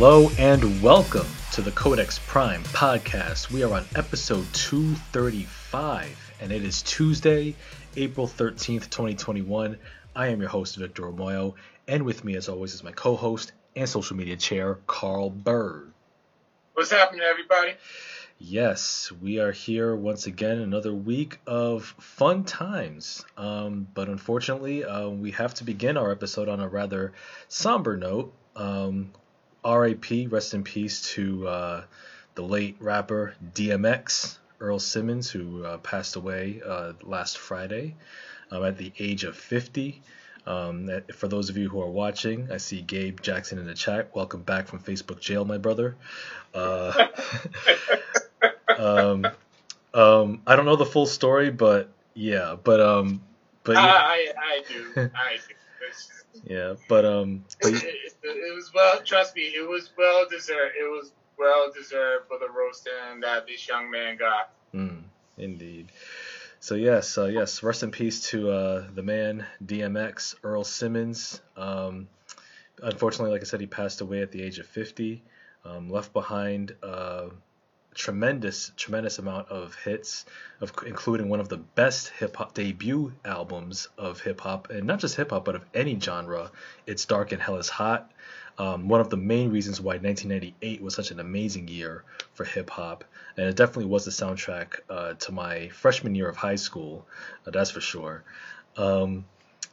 Hello and welcome to the Codex Prime podcast. We are on episode 235 and it is Tuesday, April 13th, 2021. I am your host, Victor Omoyo, and with me, as always, is my co host and social media chair, Carl Bird. What's happening, everybody? Yes, we are here once again, another week of fun times. Um, but unfortunately, uh, we have to begin our episode on a rather somber note. Um, RIP, rest in peace to uh, the late rapper DMX, Earl Simmons, who uh, passed away uh, last Friday um, at the age of 50. Um, for those of you who are watching, I see Gabe Jackson in the chat. Welcome back from Facebook jail, my brother. Uh, um, um, I don't know the full story, but yeah, but um, but yeah. I, I do, I do. yeah, but um, but, it, was well. Trust me, it was well deserved. It was well deserved for the roasting that this young man got. Mm, indeed. So yes, uh, yes. Rest in peace to uh, the man DMX Earl Simmons. Um, unfortunately, like I said, he passed away at the age of 50. Um, left behind uh, tremendous, tremendous amount of hits, of including one of the best hip hop debut albums of hip hop, and not just hip hop, but of any genre. It's Dark and Hell is Hot. Um, one of the main reasons why 1998 was such an amazing year for hip hop, and it definitely was the soundtrack uh, to my freshman year of high school. Uh, that's for sure. Um,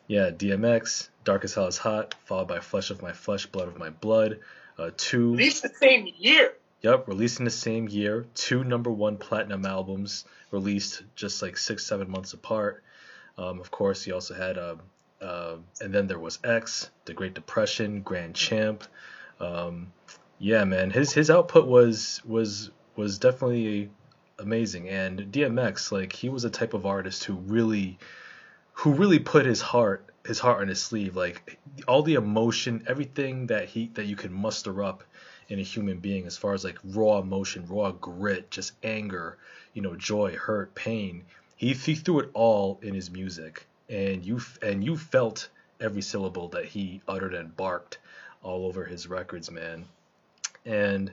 yeah, DMX, Dark as Hell is Hot, followed by Flesh of My Flesh, Blood of My Blood. Uh, two. At least the same year. Yep, released in the same year. Two number one platinum albums released just like six, seven months apart. Um, of course, he also had, uh, uh, and then there was X, The Great Depression, Grand Champ. Um, yeah, man, his his output was was was definitely amazing. And DMX, like, he was a type of artist who really, who really put his heart his heart on his sleeve. Like all the emotion, everything that he that you can muster up in a human being as far as like raw emotion, raw grit, just anger, you know, joy, hurt, pain. He, he threw it all in his music, and you and you felt every syllable that he uttered and barked all over his records, man. And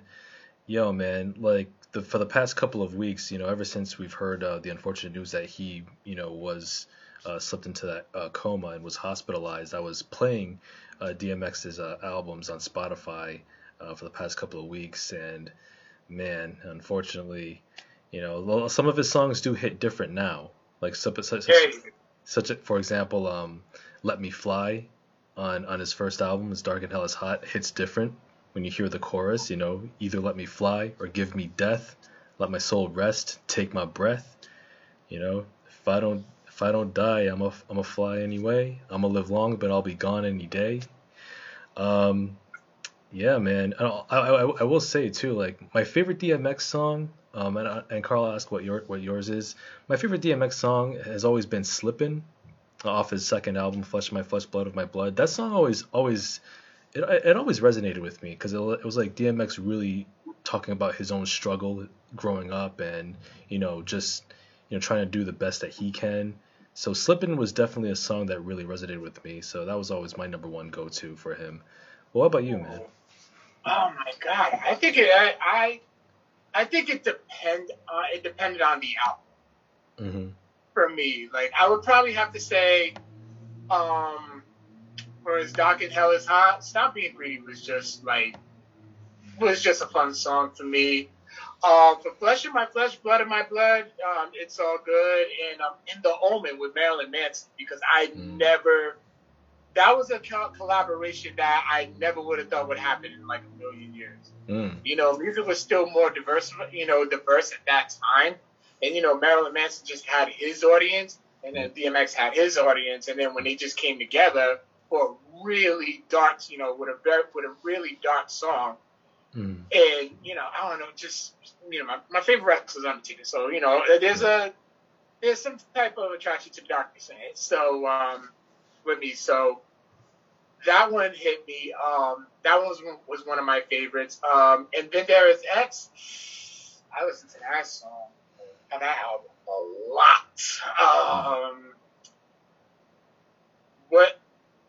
yo, man, like the for the past couple of weeks, you know, ever since we've heard uh, the unfortunate news that he, you know, was uh, slipped into that uh, coma and was hospitalized, I was playing uh, DMX's uh, albums on Spotify uh, for the past couple of weeks, and man, unfortunately, you know, some of his songs do hit different now. Like such, such, such a, for example, um, "Let Me Fly" on on his first album, "It's Dark and Hell is Hot," hits different when you hear the chorus. You know, either "Let Me Fly" or "Give Me Death," "Let My Soul Rest," "Take My Breath." You know, if I don't if I don't die, I'm a I'm a fly anyway. I'm gonna live long, but I'll be gone any day. Um, yeah, man. I, I, I, will say too, like my favorite DMX song, um, and, and Carl asked what your what yours is. My favorite DMX song has always been "Slippin'" off his second album, "Flesh of My Flesh, Blood of My Blood." That song always always it, it always resonated with me because it, it was like DMX really talking about his own struggle growing up and you know just you know trying to do the best that he can. So "Slippin'" was definitely a song that really resonated with me. So that was always my number one go to for him. Well, what about you, man? Oh my god, I think it. I I, I think it depend. Uh, it depended on the album. Mm-hmm. For me, like I would probably have to say, um, whereas Dark and Hell is Hot, Stop Being Greedy was just like was just a fun song for me. Um, for Flesh of My Flesh, Blood of My Blood, um, it's all good, and um, In the Omen with Marilyn Manson because I mm. never that was a collaboration that I never would have thought would happen in like a million years. Mm. You know, music was still more diverse, you know, diverse at that time. And, you know, Marilyn Manson just had his audience, and then DMX had his audience. And then when they just came together for a really dark, you know, with a very, with a really dark song. Mm. And, you know, I don't know, just, you know, my, my favorite rapper is Undertaker. So, you know, there's a, there's some type of attraction to darkness in it. So, um, with me. So that one hit me. Um, that one was, was one of my favorites. Um, and then there is X. I listened to that song and that album a lot. Um, what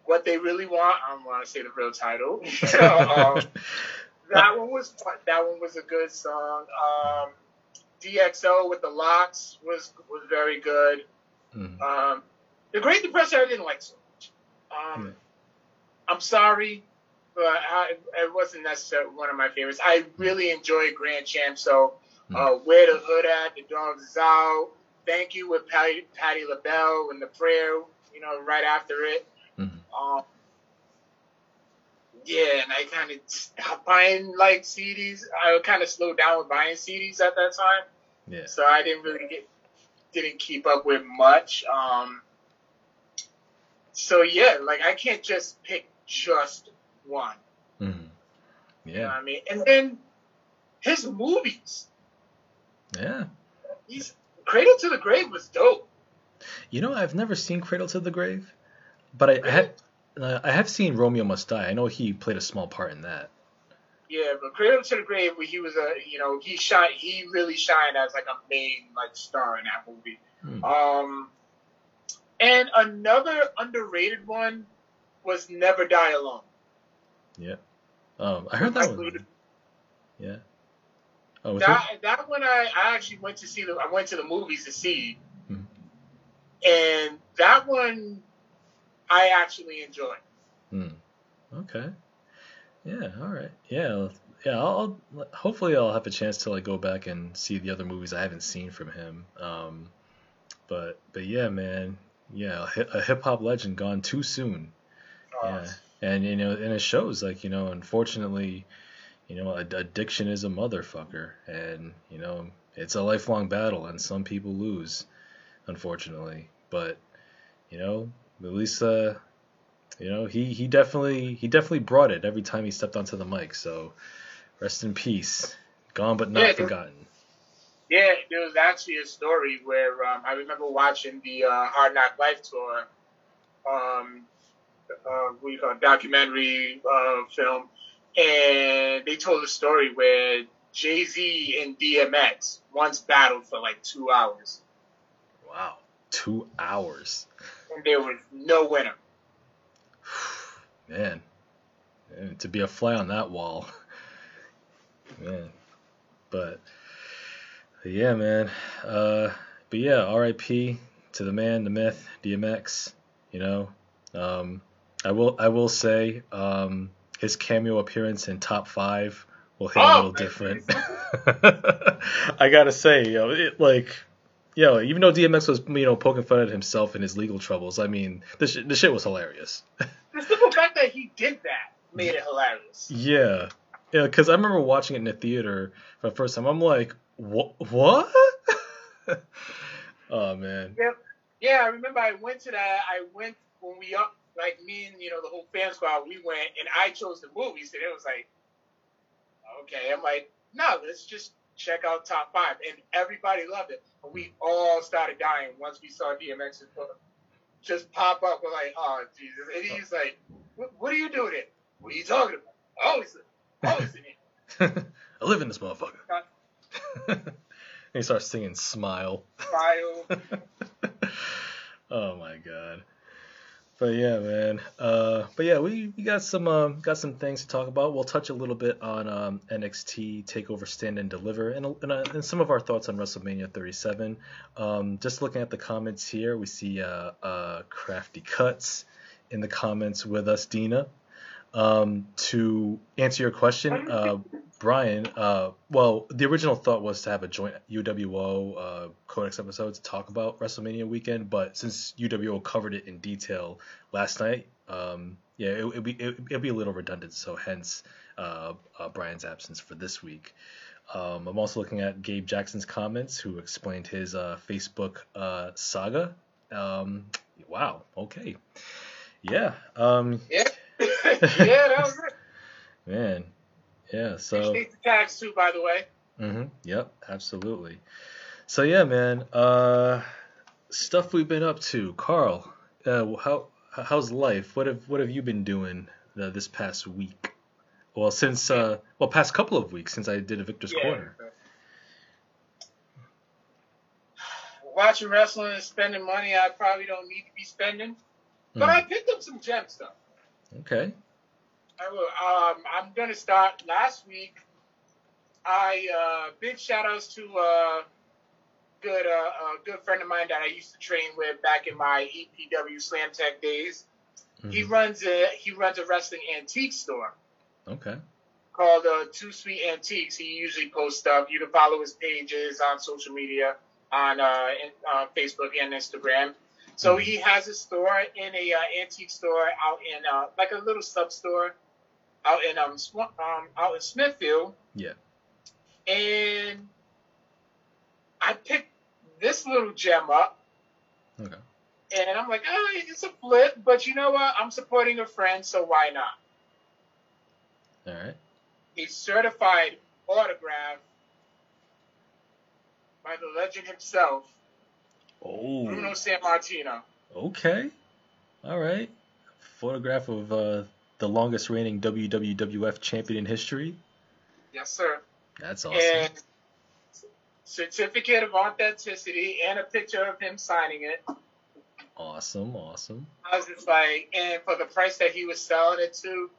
what they really want? I don't want to say the real title. um, that one was that one was a good song. Um, DXO with the LOX was was very good. Mm. Um, the Great Depression I didn't like so. Um, mm. I'm sorry, but I, it wasn't necessarily one of my favorites. I really enjoy Grand Champ. So mm. uh, where the hood at? The dogs is out. Thank you with Patty, Patti LaBelle and the prayer. You know, right after it. Mm-hmm. Um, yeah, and I kind of buying like CDs. I kind of slowed down with buying CDs at that time. Yeah. So I didn't really get, didn't keep up with much. Um. So yeah, like I can't just pick just one. Mm-hmm. Yeah. You know I mean, and then his movies. Yeah. He's Cradle to the Grave was dope. You know, I've never seen Cradle to the Grave, but I, I have uh, I have seen Romeo Must Die. I know he played a small part in that. Yeah, but Cradle to the Grave, where he was a, you know, he shine, he really shined as like a main like star in that movie. Hmm. Um, and another underrated one was Never Die Alone. Yeah. Um, I heard that one. Yeah. Oh, that it? that one I, I actually went to see the I went to the movies to see, hmm. and that one I actually enjoyed. Hmm. Okay. Yeah. All right. Yeah. Yeah. I'll, I'll, hopefully I'll have a chance to like go back and see the other movies I haven't seen from him. Um, but but yeah, man. Yeah, a hip hop legend gone too soon. Oh. Yeah. And you know, and it shows like you know, unfortunately, you know, addiction is a motherfucker, and you know, it's a lifelong battle, and some people lose, unfortunately. But you know, at least uh, you know he he definitely he definitely brought it every time he stepped onto the mic. So rest in peace, gone but not yeah, forgotten. Yeah, there was actually a story where um, I remember watching the uh, Hard Knock Life tour, um, uh, we call documentary uh, film, and they told a story where Jay Z and DMX once battled for like two hours. Wow, two hours and there was no winner. Man, Man to be a fly on that wall, man. But yeah, man. Uh, but yeah, R.I.P. to the man, the myth, DMX. You know, um, I will I will say um, his cameo appearance in top five will hit oh, a little different. I gotta say, you know, it like yeah, even though DMX was you know poking fun at himself and his legal troubles, I mean the sh- the shit was hilarious. the simple fact that he did that made it hilarious. Yeah, yeah, because I remember watching it in the theater for the first time. I'm like, what? What? oh man. Yeah, yeah. I remember I went to that. I went when we up like me and you know the whole fan squad. We went and I chose the movies, and it was like, okay. I'm like, no, let's just check out top five, and everybody loved it. But we all started dying once we saw DMX just pop up. We're like, oh Jesus! And he's like, what are you doing it? What are you talking about? Always, always in here. I live in this motherfucker. he starts singing "Smile." Smile. oh my god. But yeah, man. Uh, but yeah, we, we got some uh, got some things to talk about. We'll touch a little bit on um, NXT Takeover Stand and Deliver, and, and, uh, and, some of our thoughts on WrestleMania 37. Um, just looking at the comments here, we see uh, uh, Crafty Cuts in the comments with us, Dina. Um, to answer your question, uh, Brian, uh, well, the original thought was to have a joint UWO uh, Codex episode to talk about WrestleMania weekend, but since UWO covered it in detail last night, um, yeah, it, would be it, would be a little redundant. So hence uh, uh, Brian's absence for this week. Um, I'm also looking at Gabe Jackson's comments, who explained his uh, Facebook uh, saga. Um, wow. Okay. Yeah. Um, yeah. yeah, that was it. Man, yeah. So appreciate the tags too, by the way. Mhm. Yep. Absolutely. So yeah, man. Uh, stuff we've been up to, Carl. Uh, how how's life? What have what have you been doing uh, this past week? Well, since uh, well, past couple of weeks since I did a Victor's yeah. Corner. Watching wrestling and spending money I probably don't need to be spending, but mm. I picked up some gem stuff. Okay. I will. Um, I'm gonna start last week. I uh, big shout outs to uh, good uh, a good friend of mine that I used to train with back in my EPW Slam Tech days. Mm-hmm. He runs a he runs a wrestling antique store. Okay. Called uh, Too Sweet Antiques. He usually posts stuff. You can follow his pages on social media on uh, in, uh Facebook and Instagram. So mm-hmm. he has a store in a uh, antique store out in uh, like a little sub store out in um, um out in Smithfield. Yeah. And I picked this little gem up. Okay. And I'm like, oh, it's a flip, but you know what? I'm supporting a friend, so why not? All right. A certified autograph by the legend himself, oh. Bruno Sammartino. Okay. All right. Photograph of uh, the longest reigning WWF champion in history. Yes, sir. That's awesome. And certificate of authenticity and a picture of him signing it. Awesome, awesome. I was just like, and for the price that he was selling it to,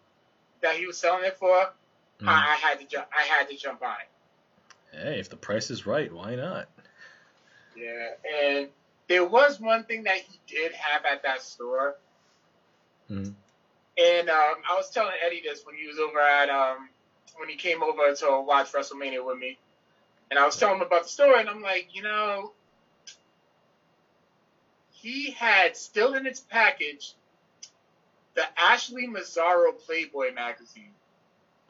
that he was selling it for, mm. I, I, had to jump. I had to jump on it. Hey, if the price is right, why not? Yeah, and there was one thing that he did have at that store. Mm. And um, I was telling Eddie this when he was over at um, when he came over to watch WrestleMania with me. And I was telling him about the story, and I'm like, you know, he had still in its package the Ashley Massaro Playboy magazine.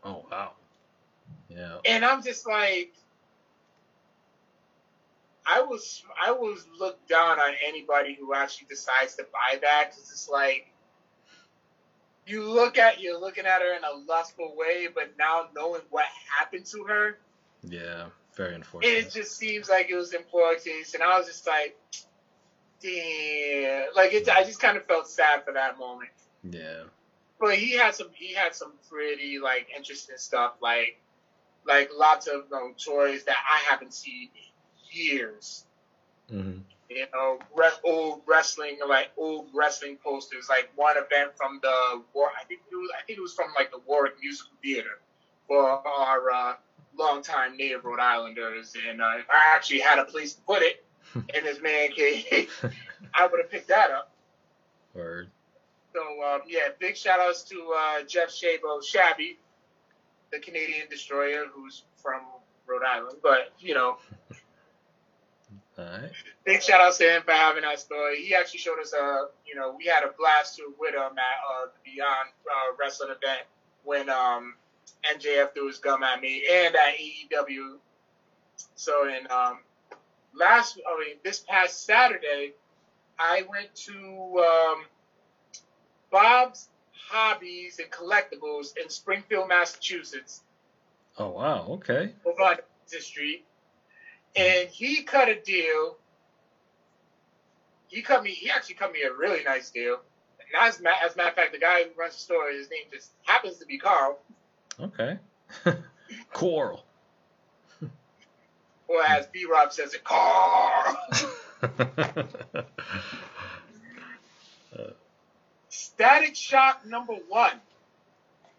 Oh wow. Yeah. And I'm just like I was I was looked down on anybody who actually decides to buy that because it's like you look at you're looking at her in a lustful way, but now knowing what happened to her, yeah, very unfortunate. It just seems like it was in poor taste, and I was just like, damn, like it. I just kind of felt sad for that moment. Yeah. But he had some. He had some pretty like interesting stuff, like like lots of um, toys that I haven't seen in years. Mm-hmm. You know, re- old wrestling, like old wrestling posters, like one event from the war. I think it was. I think it was from like the Warwick Musical Theater for our uh, longtime native Rhode Islanders, and uh, if I actually had a place to put it in this man cave, I would have picked that up. Word. So um, yeah, big shout outs to uh, Jeff Shabo Shabby, the Canadian destroyer who's from Rhode Island, but you know. Big shout out to him for having us, story. He actually showed us a, you know, we had a blast too with him at uh, the Beyond uh, Wrestling event when um, MJF threw his gum at me and at AEW. So in um, last, I mean, this past Saturday, I went to um, Bob's Hobbies and Collectibles in Springfield, Massachusetts. Oh wow! Okay. Over on street, and he cut a deal. He cut me. He actually cut me a really nice deal. And as, as a matter of fact, the guy who runs the store, his name just happens to be Carl. Okay. Coral. or as B Rob says it, Carl. Static Shock number one.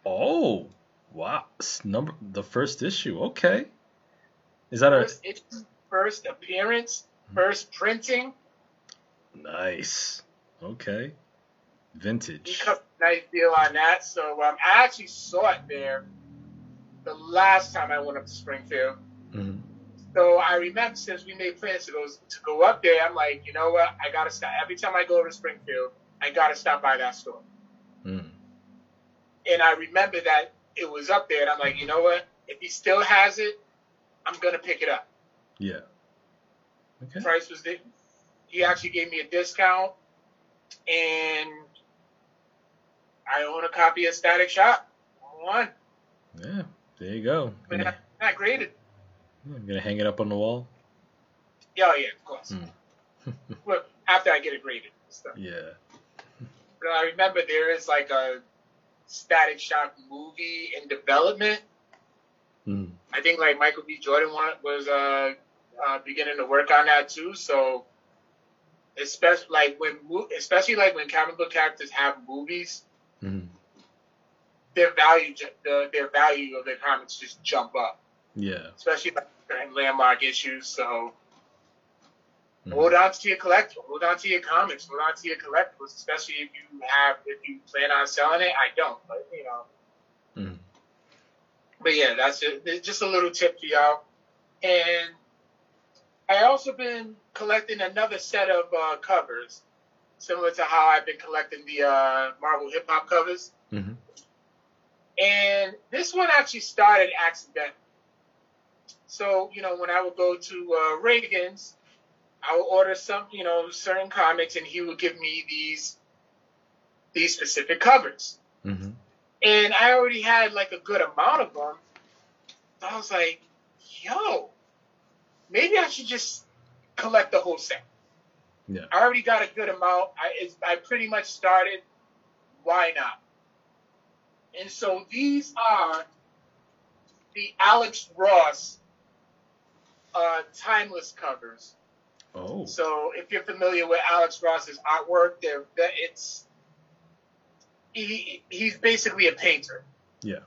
Oh, wow! Number the first issue. Okay. Is that first a issue, first appearance, first printing? Nice. Okay. Vintage. He cut a nice deal on that. So um, I actually saw it there the last time I went up to Springfield. Mm-hmm. So I remember since we made plans to go to go up there, I'm like, you know what? I gotta stop. Every time I go to Springfield, I gotta stop by that store. Mm. And I remember that it was up there, and I'm like, you know what? If he still has it, I'm gonna pick it up. Yeah. Okay. Price was there. He actually gave me a discount, and I own a copy of Static Shock. One. Yeah, there you go. But not, not graded. I'm gonna hang it up on the wall. Yeah, oh, yeah, of course. Mm. well, after I get it graded. Stuff. Yeah. But I remember there is like a Static Shock movie in development. Mm. I think like Michael B. Jordan was uh, uh, beginning to work on that too. So especially like when especially like when comic book characters have movies, mm-hmm. their value the, their value of their comics just jump up. Yeah. Especially like landmark issues. So mm-hmm. hold on to your collectible. Hold on to your comics. Hold on to your collectibles, especially if you have if you plan on selling it. I don't, but you know. Mm-hmm. But yeah, that's it. Just a little tip for y'all. And I also been collecting another set of uh, covers, similar to how I've been collecting the uh, Marvel hip hop covers. Mm-hmm. And this one actually started accidentally. So, you know, when I would go to uh, Reagan's, I would order some, you know, certain comics, and he would give me these these specific covers. Mm-hmm. And I already had like a good amount of them. So I was like, yo, maybe I should just collect the whole set. Yeah. I already got a good amount. I, I pretty much started. Why not? And so these are the Alex Ross uh, timeless covers. Oh. So if you're familiar with Alex Ross's artwork, there it's he he's basically a painter. Yeah.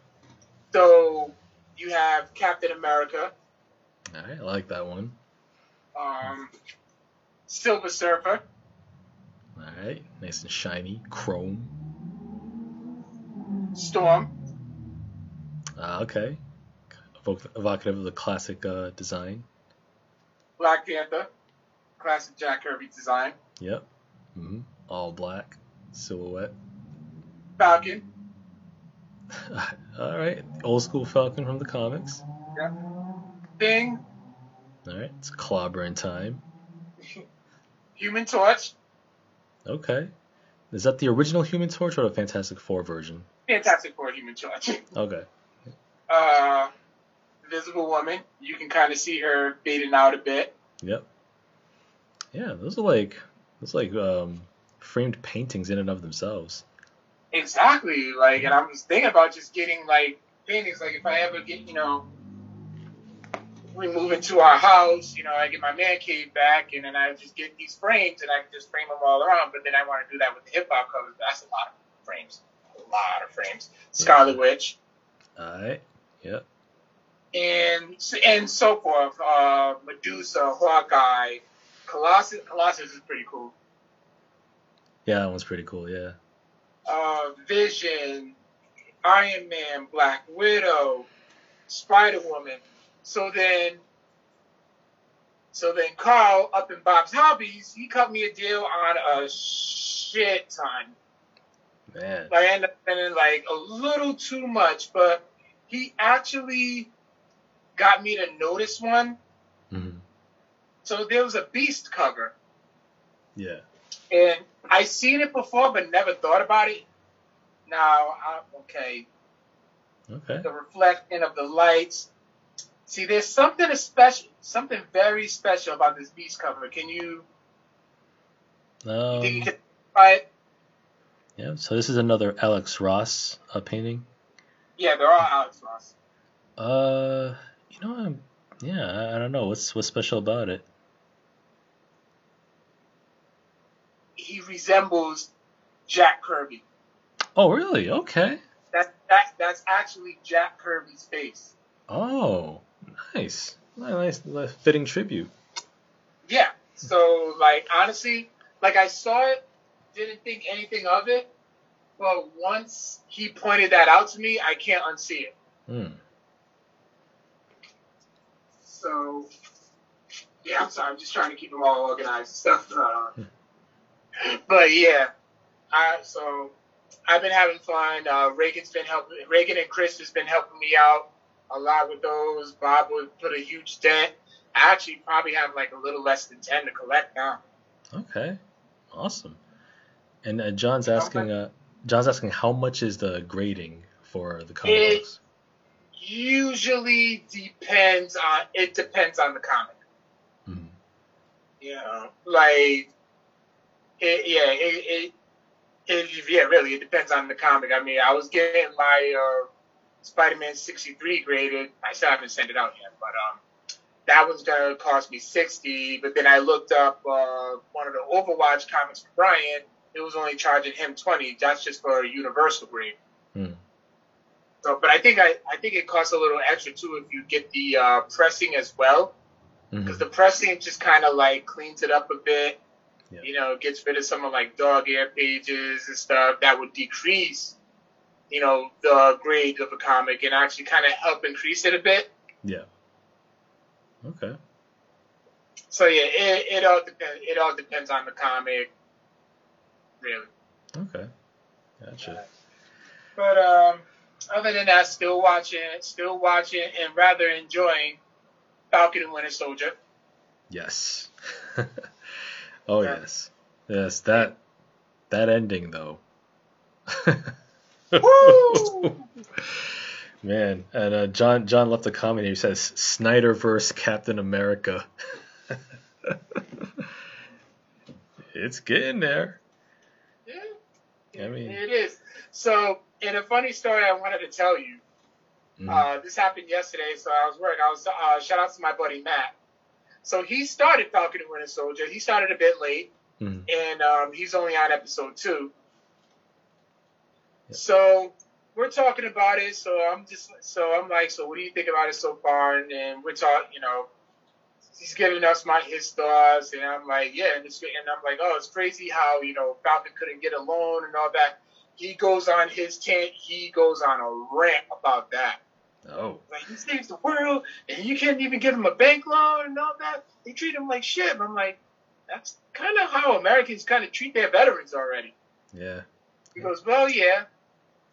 So you have Captain America. All right, I like that one. Um, Silver Surfer. All right, nice and shiny, chrome. Storm. Ah, okay. Evocative of the classic uh, design. Black Panther, classic Jack Kirby design. Yep. Mm-hmm. All black silhouette. Falcon. All right, old school Falcon from the comics. Yep. Thing. All right, it's clobbering time. Human Torch. Okay. Is that the original Human Torch or the Fantastic Four version? Fantastic Four Human Torch. Okay. Uh, Invisible Woman. You can kind of see her fading out a bit. Yep. Yeah, those are like those are like um, framed paintings in and of themselves. Exactly. Like, and I was thinking about just getting like paintings. Like, if I ever get, you know, we move into our house, you know, I get my man cave back, and then I just get these frames, and I can just frame them all around. But then I want to do that with the hip hop covers. That's a lot of frames. A lot of frames. Scarlet. Witch. All right. Yep and and so forth. Uh, Medusa, Hawkeye, Colossus. Colossus is pretty cool. Yeah, that one's pretty cool. Yeah. Uh, Vision, Iron Man, Black Widow, Spider Woman. So then, so then Carl up in Bob's Hobbies, he cut me a deal on a shit ton. Man. I ended up spending like a little too much, but he actually got me to notice one. Mm-hmm. So there was a Beast cover. Yeah. And I seen it before, but never thought about it. Now, I, okay. Okay. The reflection of the lights. See, there's something special, something very special about this Beast cover. Can you? Um, you think you can try it? Yeah. So this is another Alex Ross uh, painting. Yeah, they're all Alex Ross. Uh, you know, I'm, yeah, I don't know what's what's special about it. He resembles Jack Kirby. Oh, really? Okay. That that that's actually Jack Kirby's face. Oh, nice, nice, nice fitting tribute. Yeah. So, like, honestly, like I saw it, didn't think anything of it, but once he pointed that out to me, I can't unsee it. Hmm. So, yeah, I'm sorry. I'm just trying to keep them all organized and stuff. Uh, but yeah, I so I've been having fun. Uh, Reagan's been helping. Reagan and Chris has been helping me out a lot with those. Bob would put a huge dent. I actually probably have like a little less than ten to collect now. Okay, awesome. And uh, John's asking. Uh, John's asking how much is the grading for the comic it, books? usually depends on it depends on the comic. Mm-hmm. You know, like it, yeah, it, it, it, yeah, really, it depends on the comic. I mean, I was getting my uh, Spider-Man 63 graded. I still haven't sent it out yet, but um, that was gonna cost me 60. But then I looked up uh, one of the Overwatch comics for Brian. It was only charging him 20. That's just for a universal grade. Mm. So, but I think I, I think it costs a little extra too if you get the uh, pressing as well, because mm-hmm. the pressing just kind of like cleans it up a bit. Yeah. You know, gets rid of some of like dog air pages and stuff that would decrease, you know, the grade of a comic and actually kind of help increase it a bit. Yeah. Okay. So yeah, it, it all depends. It all depends on the comic, really. Okay. Gotcha. But um, other than that, still watching, still watching, and rather enjoying Falcon and Winter Soldier. Yes. oh yeah. yes, yes that that ending though. Woo! Man, and uh, John John left a comment. He says Snyderverse Captain America. it's getting there. Yeah, I mean, it is. So, in a funny story, I wanted to tell you. Mm-hmm. Uh, this happened yesterday, so I was working. I was uh, shout out to my buddy Matt. So he started Falcon and Winter Soldier. He started a bit late, mm-hmm. and um, he's only on episode two. So we're talking about it. So I'm just so I'm like, so what do you think about it so far? And then we're talking, you know, he's giving us my his thoughts, and I'm like, yeah, and, it's, and I'm like, oh, it's crazy how you know Falcon couldn't get a loan and all that. He goes on his tent. He goes on a rant about that. Oh. Like he saves the world, and you can't even give him a bank loan and all that. They treat him like shit. And I'm like, that's kind of how Americans kind of treat their veterans already. Yeah. He goes, well, yeah.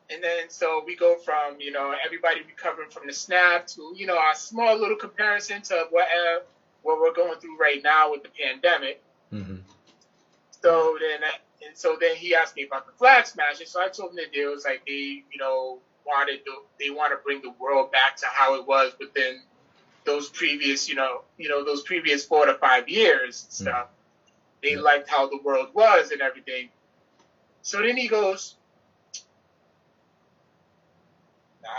And then so we go from you know everybody recovering from the snap to you know a small little comparison to what uh, what we're going through right now with the pandemic. Mm-hmm. So then and so then he asked me about the flag smashing. So I told him that it was like they you know wanted to, they want to bring the world back to how it was within those previous you know you know those previous four to five years and mm-hmm. stuff. They liked how the world was and everything. So then he goes,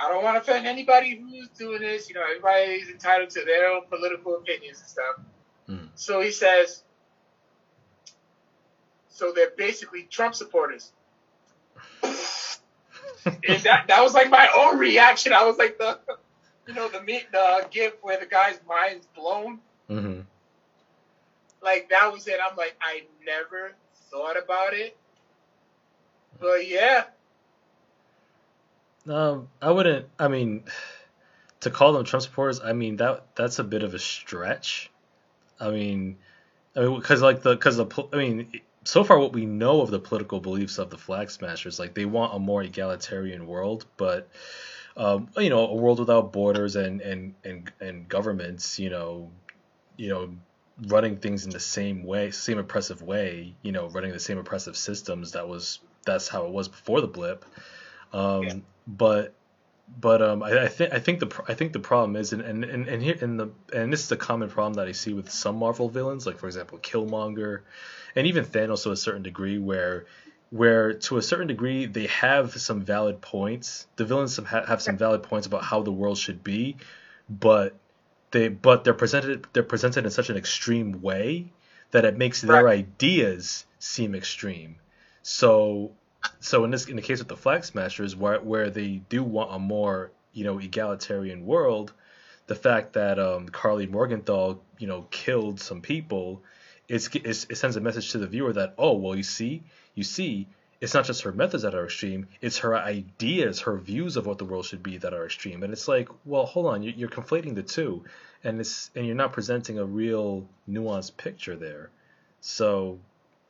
I don't want to offend anybody who's doing this. You know, everybody's entitled to their own political opinions and stuff. Mm. So he says, so they're basically Trump supporters. And that that was like my own reaction. I was like the, you know, the meet the gif where the guy's mind's blown. Mm-hmm. Like that was it. I'm like, I never thought about it, but yeah, um, I wouldn't. I mean, to call them Trump supporters, I mean that that's a bit of a stretch. I mean, I mean because like the because the I mean so far what we know of the political beliefs of the flag smashers, like they want a more egalitarian world, but um, you know, a world without borders and and and and governments, you know, you know, running things in the same way, same oppressive way, you know, running the same oppressive systems. That was that's how it was before the blip. Um, yeah but but um, I, I think I think the I think the problem is and and and, and here in the and this is a common problem that I see with some Marvel villains, like for example Killmonger, and even Thanos to a certain degree, where where to a certain degree they have some valid points. The villains have some valid points about how the world should be, but they but they're presented they're presented in such an extreme way that it makes their right. ideas seem extreme. So so in this in the case of the flag smashers where where they do want a more you know egalitarian world the fact that um, Karli Morgenthau you know killed some people it's, it's, it sends a message to the viewer that oh well you see you see it's not just her methods that are extreme it's her ideas her views of what the world should be that are extreme. And it's like well hold on you're, you're conflating the two and it's and you're not presenting a real nuanced picture there. So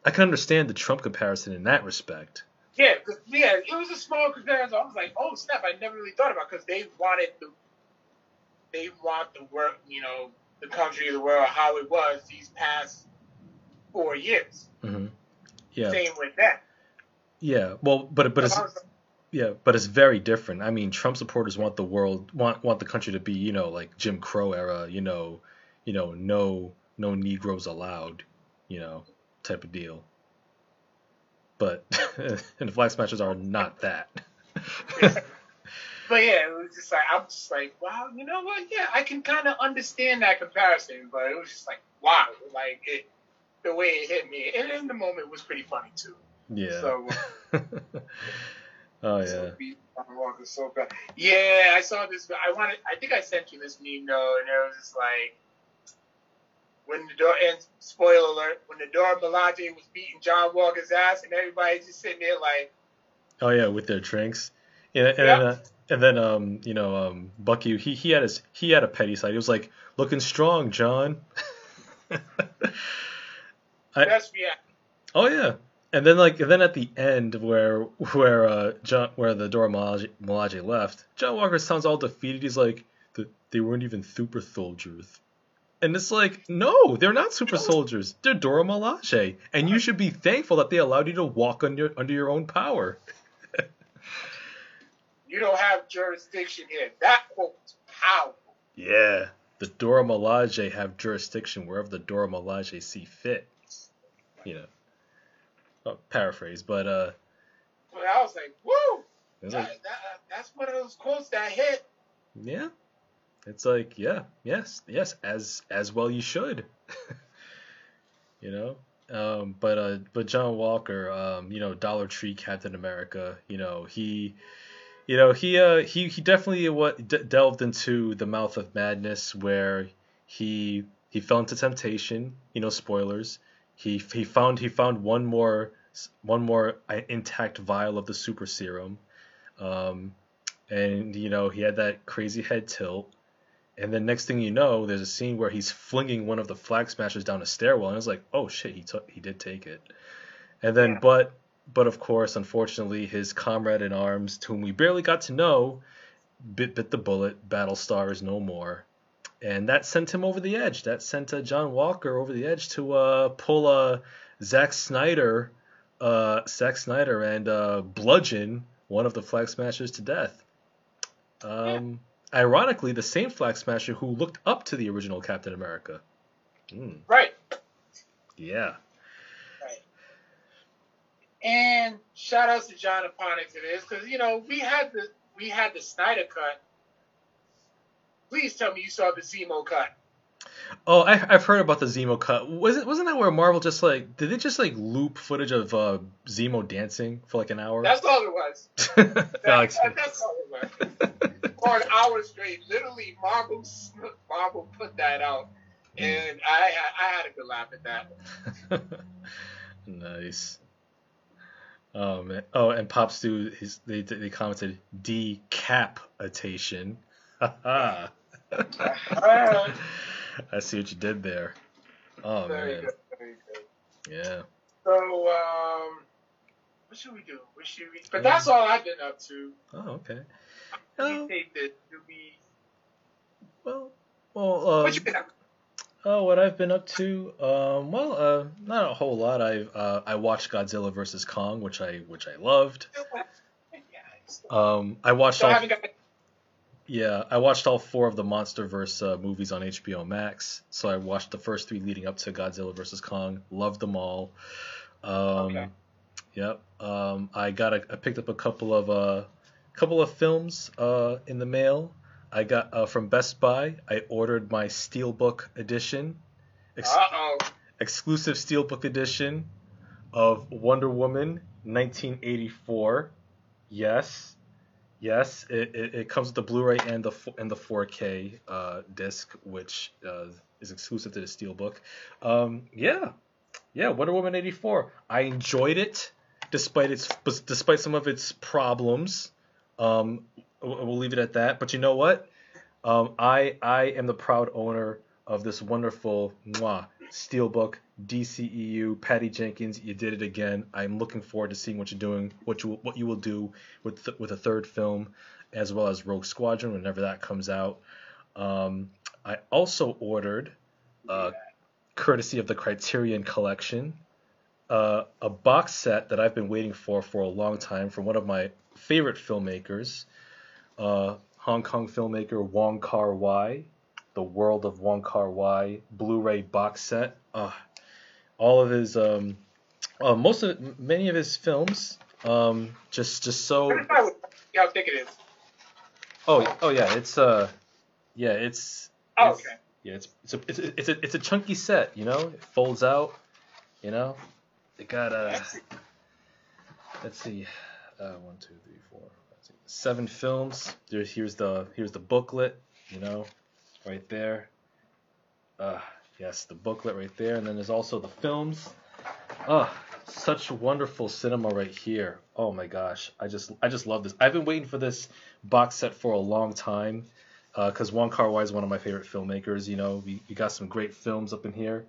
I can understand the Trump comparison in that respect yeah, cause, yeah, it was a small comparison. I was like, oh snap! I never really thought about because they wanted the, they want the work, you know, the country, the world, how it was these past four years. Mm-hmm. Yeah. Same with that. Yeah, well, but but it's yeah, but it's very different. I mean, Trump supporters want the world want want the country to be, you know, like Jim Crow era, you know, you know, no no Negroes allowed, you know, type of deal but and the flag smashers are not that. but yeah, it was just like I'm just like, wow, you know what? Yeah, I can kind of understand that comparison, but it was just like, wow, like it, the way it hit me, and in the moment was pretty funny too. Yeah. So. Uh, oh yeah. So bad. Yeah, I saw this. I wanted. I think I sent you this meme though, and it was just like when the door and spoiler alert, when the Dora Milaje was beating John Walker's ass, and everybody's just sitting there like. Oh yeah, with their drinks. Yeah, and, yep. uh, and then um, you know, um, Bucky he he had his he had a petty side. He was like looking strong, John. I, Best react. Oh yeah, and then like and then at the end where where uh John where the Dora Milaje, left, John Walker sounds all defeated. He's like, they weren't even super soldiers. And it's like, no, they're not super soldiers. They're Dora Milaje, and you should be thankful that they allowed you to walk under under your own power. you don't have jurisdiction here. That quote's powerful. Yeah, the Dora Milaje have jurisdiction wherever the Dora Milaje see fit. You know, paraphrase, but uh. But I was like, woo! That, like, that, that's one of those quotes that hit. Yeah, it's like, yeah, yes, yes, as as well you should. you know, um, but uh, but John Walker, um, you know, Dollar Tree Captain America, you know, he, you know, he uh, he he definitely what delved into the mouth of madness where he he fell into temptation. You know, spoilers. He he found he found one more one more uh, intact vial of the super serum, um, and you know he had that crazy head tilt and then next thing you know, there's a scene where he's flinging one of the flag smashers down a stairwell, and it's like, oh shit, he took, he did take it. And then, yeah. but, but of course, unfortunately, his comrade in arms, whom we barely got to know, bit bit the bullet. Battlestar is no more, and that sent him over the edge. That sent uh, John Walker over the edge to uh, pull a uh, Zack Snyder, uh, Zack Snyder, and uh, bludgeon one of the flag smashers to death. Um, yeah ironically, the same Flag Smasher who looked up to the original Captain America. Mm. Right. Yeah. Right. And shout outs to John Aponic to this because you know we had the we had the Snyder cut. Please tell me you saw the Zemo cut. Oh, I, have heard about the Zemo cut. Was it wasn't that where Marvel just like did they just like loop footage of uh, Zemo dancing for like an hour? That's all it was. that, that, that's all it was for an hour straight. Literally, Marvel Marvel put that out, and I I had a good laugh at that. nice. Oh man. Oh, and Pop Stew, his, they they commented decapitation. I see what you did there. Oh very man. Good, very good. Yeah. So um, what should we do? What should we? But that's all I've been up to. Oh okay. Oh. think that be. Well, well. Um, what you been up? Oh, what I've been up to? Um, well, uh, not a whole lot. I've uh, I watched Godzilla vs Kong, which I which I loved. Um, I watched all. Yeah, I watched all four of the MonsterVerse uh, movies on HBO Max. So I watched the first three leading up to Godzilla vs Kong. Loved them all. Um, okay. Yep. Um, I got a, I picked up a couple of uh, couple of films uh, in the mail. I got uh, from Best Buy. I ordered my Steelbook edition, ex- exclusive Steelbook edition of Wonder Woman 1984. Yes, yes, it, it, it comes with the Blu-ray and the and the 4K uh, disc, which uh, is exclusive to the Steelbook. Um, yeah, yeah, Wonder Woman 84. I enjoyed it despite its despite some of its problems. Um, we'll leave it at that. But you know what? Um, I I am the proud owner of this wonderful mwah, steelbook DCEU. Patty Jenkins, you did it again. I'm looking forward to seeing what you're doing, what you what you will do with th- with a third film, as well as Rogue Squadron whenever that comes out. Um, I also ordered, uh, courtesy of the Criterion Collection, uh, a box set that I've been waiting for for a long time from one of my favorite filmmakers, uh, Hong Kong filmmaker Wong Kar Wai, The World of Wong Kar Wai Blu-ray box set. Uh, all of his, um, uh, most of many of his films, um, just just so. How thick it is? Oh, oh yeah, it's uh, yeah, it's. Oh, it's, okay. Yeah, it's it's a, it's a it's a it's a chunky set, you know. It folds out, you know. It got a. Uh, let's see. uh, one, two, three, four, five, six, seven films. There's here's the here's the booklet, you know, right there. Uh, yes, the booklet right there, and then there's also the films. Ah, such wonderful cinema right here. Oh my gosh, I just I just love this. I've been waiting for this box set for a long time because uh, Wong Kar Wai is one of my favorite filmmakers. You know, we, we got some great films up in here.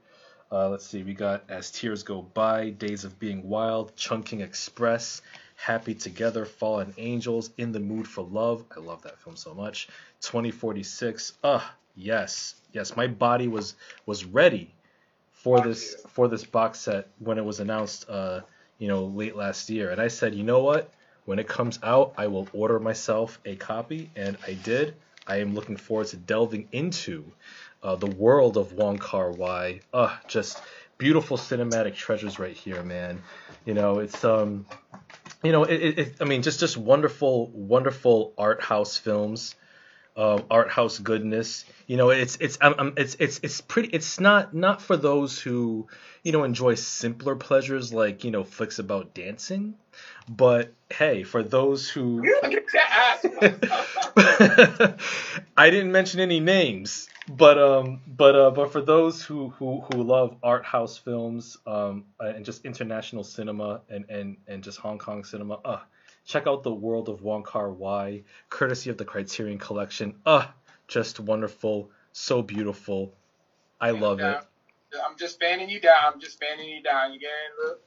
Uh, let's see, we got As Tears Go By, Days of Being Wild, Chungking Express, Happy Together, Fallen Angels, In the Mood for Love. I love that film so much. 2046. Ah, yes, yes. My body was was ready for this for this box set when it was announced. Uh, you know, late last year, and I said, you know what? When it comes out, I will order myself a copy, and I did. I am looking forward to delving into uh, the world of Wong Kar Wai. Uh, just beautiful cinematic treasures right here, man. You know, it's um, you know, it, it, I mean, just just wonderful, wonderful art house films, uh, art house goodness. You know, it's it's um, it's it's it's pretty. It's not not for those who you know enjoy simpler pleasures like you know flicks about dancing, but hey, for those who I didn't mention any names, but um, but uh, but for those who who who love art house films um, and just international cinema and and and just Hong Kong cinema, uh, check out the world of Wong Kar Wai, courtesy of the Criterion Collection. Uh, just wonderful, so beautiful. I love it. I'm just fanning you down. I'm just fanning you down. You getting a little,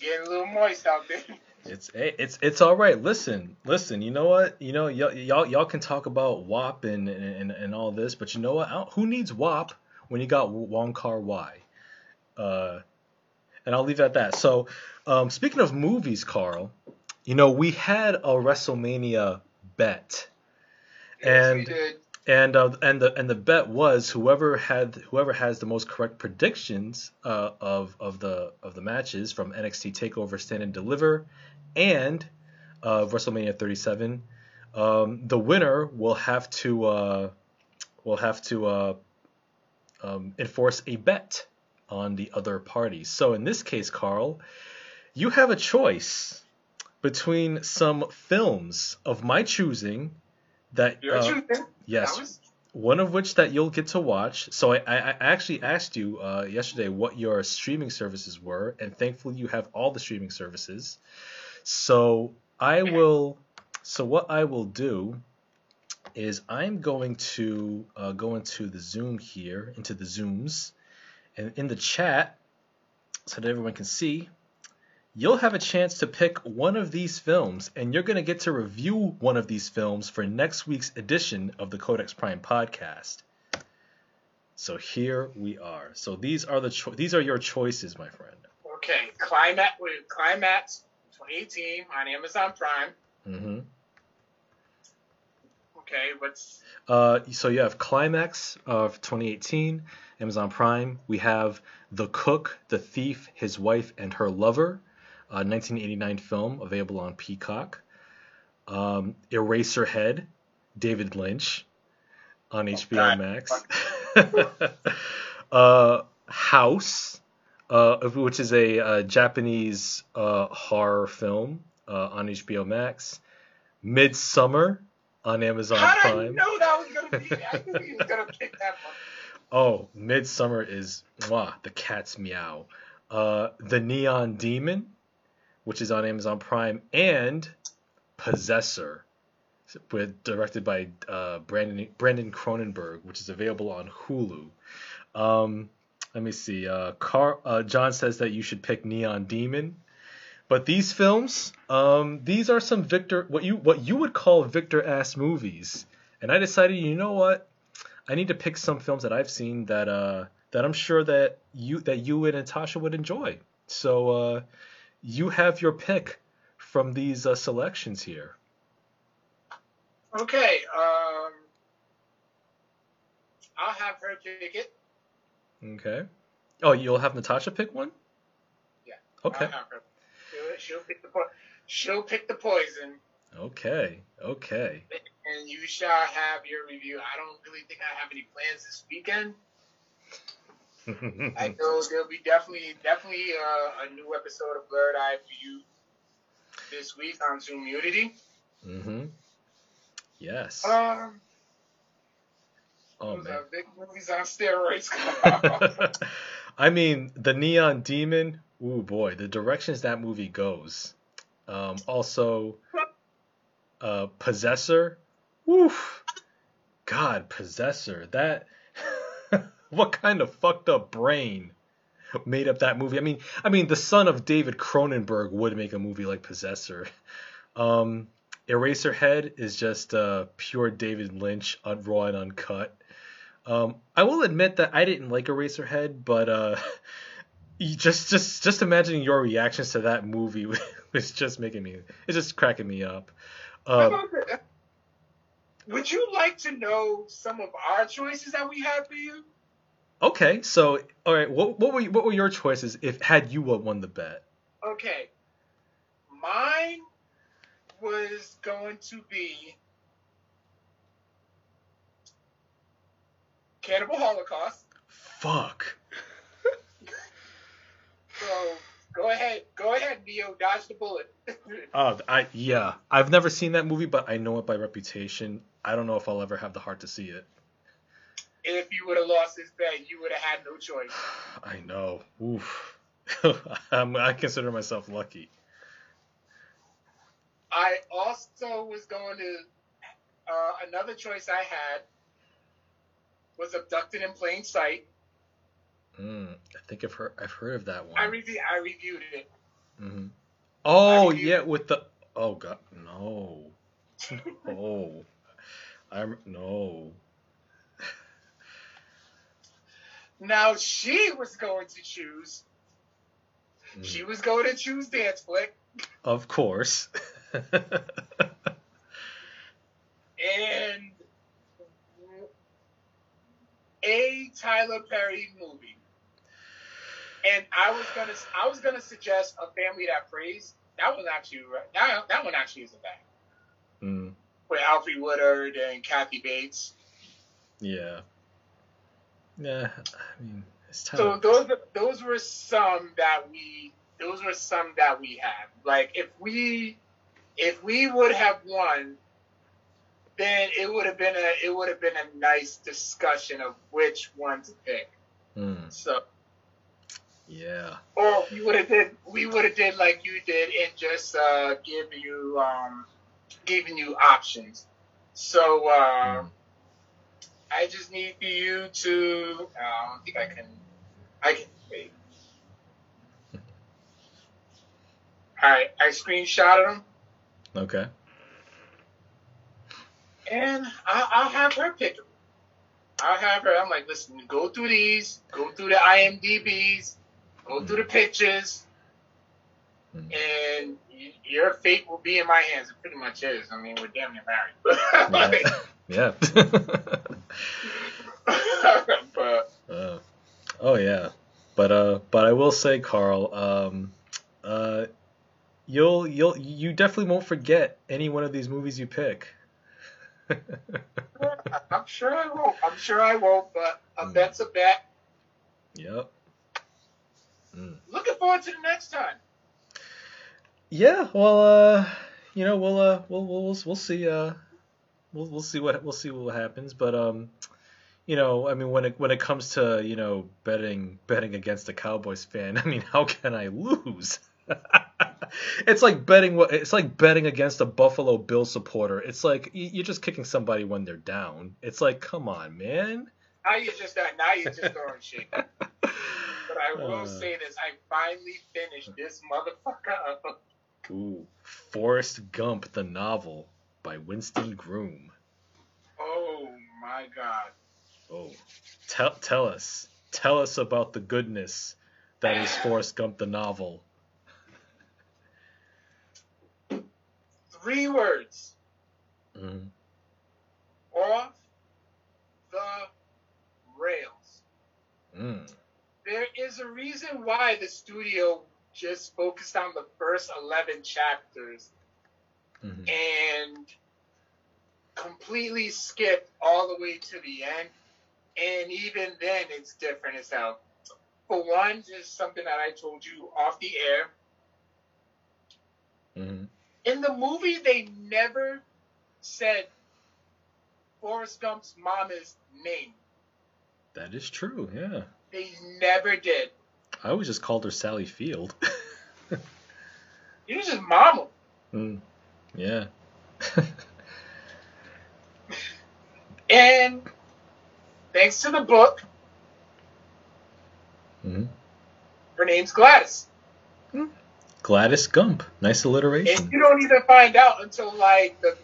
getting a little moist out there. It's it's it's all right. Listen, listen. You know what? You know y'all y'all, y'all can talk about WAP and, and and all this, but you know what? Who needs WAP when you got Wong Kar Wai? Uh, and I'll leave it at that. So, um, speaking of movies, Carl, you know we had a WrestleMania bet, yes, and and uh, and the and the bet was whoever had whoever has the most correct predictions uh, of of the of the matches from NXT Takeover Stand and Deliver and uh, WrestleMania 37, um, the winner will have to uh, will have to uh, um, enforce a bet on the other party. So in this case, Carl, you have a choice between some films of my choosing that uh, yes, that was... one of which that you'll get to watch. So I, I, I actually asked you uh, yesterday what your streaming services were, and thankfully you have all the streaming services. So I will. So what I will do is I'm going to uh, go into the Zoom here, into the Zooms, and in the chat, so that everyone can see, you'll have a chance to pick one of these films, and you're going to get to review one of these films for next week's edition of the Codex Prime podcast. So here we are. So these are the cho- these are your choices, my friend. Okay, climax. Climax 2018 on Amazon Prime. Mm-hmm. Okay, what's uh, so you have Climax of 2018, Amazon Prime. We have The Cook, The Thief, His Wife, and Her Lover, a 1989 film available on Peacock. Um, Eraserhead, David Lynch, on oh, HBO God. Max. uh, House, uh, which is a, a Japanese uh, horror film uh, on HBO Max. Midsommar on Amazon How Prime. I know that was gonna be. I knew he was gonna pick that one. Oh, Midsommar is mwah, the cat's meow. Uh, the Neon Demon, which is on Amazon Prime, and Possessor, with directed by uh, Brandon Brandon Cronenberg, which is available on Hulu. Um, let me see. Uh, uh, John says that you should pick Neon Demon. But these films, um, these are some Victor, what you what you would call Victor ass movies. And I decided, you know what, I need to pick some films that I've seen that uh, that I'm sure that you that you and Natasha would enjoy. So uh, you have your pick from these uh, selections here. Okay, um, I'll have her pick it. Okay. Oh, you'll have Natasha pick one. Yeah. Okay. She'll pick the po- she'll pick the poison. Okay. Okay. And you shall have your review. I don't really think I have any plans this weekend. I know there'll be definitely definitely uh, a new episode of Blurred Eye for you. this week on Zoommunity. Mm-hmm. Yes. Um. Oh man. Big movies on steroids. I mean, the Neon Demon. Ooh boy, the directions that movie goes. Um, also, uh, Possessor. Woof. God, Possessor. That. What kind of fucked up brain made up that movie? I mean, I mean, the son of David Cronenberg would make a movie like Possessor. Um, Eraserhead is just uh, pure David Lynch, raw and uncut. Um, I will admit that I didn't like Eraserhead, but uh, just just just imagining your reactions to that movie was just making me it's just cracking me up. Uh, would you like to know some of our choices that we have for you? Okay, so all right, what what were what were your choices if had you won the bet? Okay, mine was going to be Cannibal Holocaust. Fuck. so go ahead, go ahead, Neo, dodge the bullet. oh, I yeah, I've never seen that movie, but I know it by reputation. I don't know if I'll ever have the heart to see it. If you would have lost this bet, you would have had no choice. I know. Oof. I consider myself lucky. I also was going to uh, another choice I had was abducted in plain sight. Mm, I think I've heard I've heard of that one. I reviewed I reviewed it. Mm-hmm. Oh reviewed yeah, with the oh god no, oh, I'm no. Now she was going to choose. Mm. She was going to choose dance flick. Of course. and a Tyler Perry movie. And I was gonna I was gonna suggest a family that preys. That one actually that, that one actually isn't bad. Mm. With Alfre Woodard and Kathy Bates. Yeah. Yeah, I mean, it's tough. So those those were some that we those were some that we had. Like if we if we would have won, then it would have been a it would have been a nice discussion of which one to pick. Mm. So yeah. Or we would have did we would have did like you did and just uh, give you um giving you options. So uh, mm. I just need for you to. I don't think I can. I can wait. All right, I screenshotted them. Okay. And I'll, I'll have her pick them. I'll have her. I'm like, listen, go through these, go through the IMDb's, go through the pictures, mm. and your fate will be in my hands. It pretty much is. I mean, we're damn near married. yeah. but, uh, oh yeah, but uh, but I will say, Carl, um, uh, you'll you'll you definitely won't forget any one of these movies you pick. I'm sure I won't. I'm sure I won't. But a mm. bet's a bet. Yep. Mm. Looking forward to the next time. Yeah. Well, uh, you know, we'll uh, we'll we'll we'll see. Uh, we'll we'll see what we'll see what happens. But um, you know, I mean, when it when it comes to you know betting betting against a Cowboys fan, I mean, how can I lose? it's like betting what it's like betting against a Buffalo Bill supporter. It's like you're just kicking somebody when they're down. It's like, come on, man. Now you're just now you're just throwing shit. But I will uh, say this: I finally finished this motherfucker. Ooh, Forrest Gump, the novel by Winston Groom. Oh my god. Oh, tell tell us, tell us about the goodness that is Forrest Gump, the novel. three words. Mm-hmm. Off the rails. Mm. There is a reason why the studio just focused on the first 11 chapters mm-hmm. and completely skipped all the way to the end. And even then, it's different as hell. For one, just something that I told you off the air. Mm-hmm In the movie, they never said Forrest Gump's mama's name. That is true, yeah. They never did. I always just called her Sally Field. you just mama. Mm, yeah. and thanks to the book, mm-hmm. her name's Gladys. Hmm. Gladys Gump. Nice alliteration. And you don't even find out until like the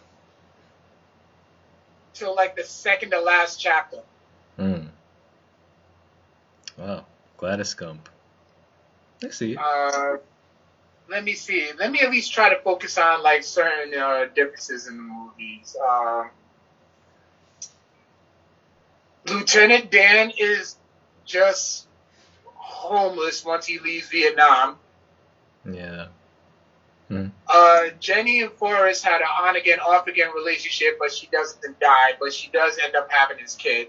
till like the second to last chapter. Hmm. Wow. Gladys Gump. I see. Uh, let me see. Let me at least try to focus on like certain uh, differences in the movies. Um, Lieutenant Dan is just homeless once he leaves Vietnam. Yeah. Hmm. Uh, Jenny and Forrest had an on again, off again relationship, but she doesn't die. But she does end up having his kid.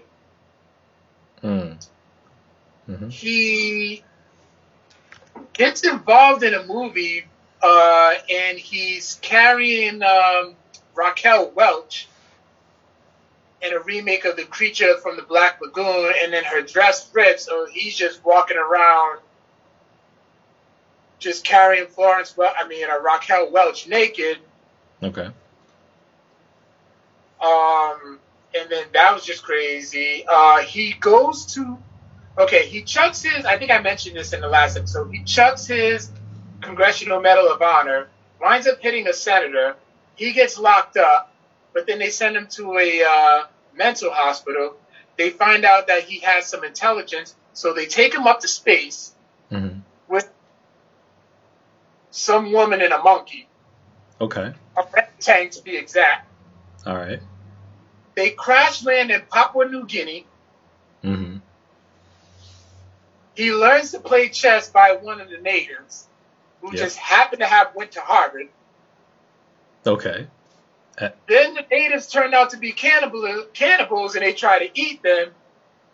Hmm. Mm-hmm. He gets involved in a movie, uh, and he's carrying um, Raquel Welch in a remake of The Creature from the Black Lagoon, and then her dress rips, so he's just walking around, just carrying Florence. Well, I mean, uh, Raquel Welch naked. Okay. Um, and then that was just crazy. Uh, he goes to Okay, he chucks his. I think I mentioned this in the last episode. He chucks his Congressional Medal of Honor, winds up hitting a senator. He gets locked up, but then they send him to a uh, mental hospital. They find out that he has some intelligence, so they take him up to space mm-hmm. with some woman and a monkey. Okay. A red tank to be exact. All right. They crash land in Papua New Guinea. Mm-hmm. He learns to play chess by one of the natives, who just happened to have went to Harvard. Okay. Uh, then the natives turned out to be cannibal, cannibals, and they try to eat them.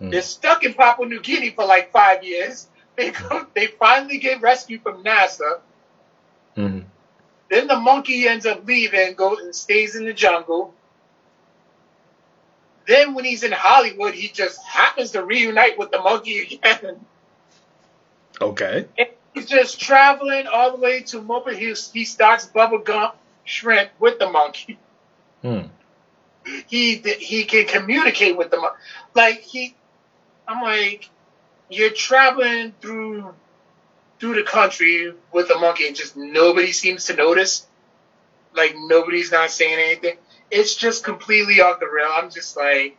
Mm. They're stuck in Papua New Guinea for like five years. They go, they finally get rescued from NASA. Mm-hmm. Then the monkey ends up leaving, goes and stays in the jungle. Then when he's in Hollywood, he just happens to reunite with the monkey again. Okay. And he's just traveling all the way to Mopa. He, he starts bubble gum shrimp with the monkey. Hmm. He he can communicate with the monkey. Like he, I'm like, you're traveling through through the country with a monkey, and just nobody seems to notice. Like nobody's not saying anything. It's just completely off the rail. I'm just like,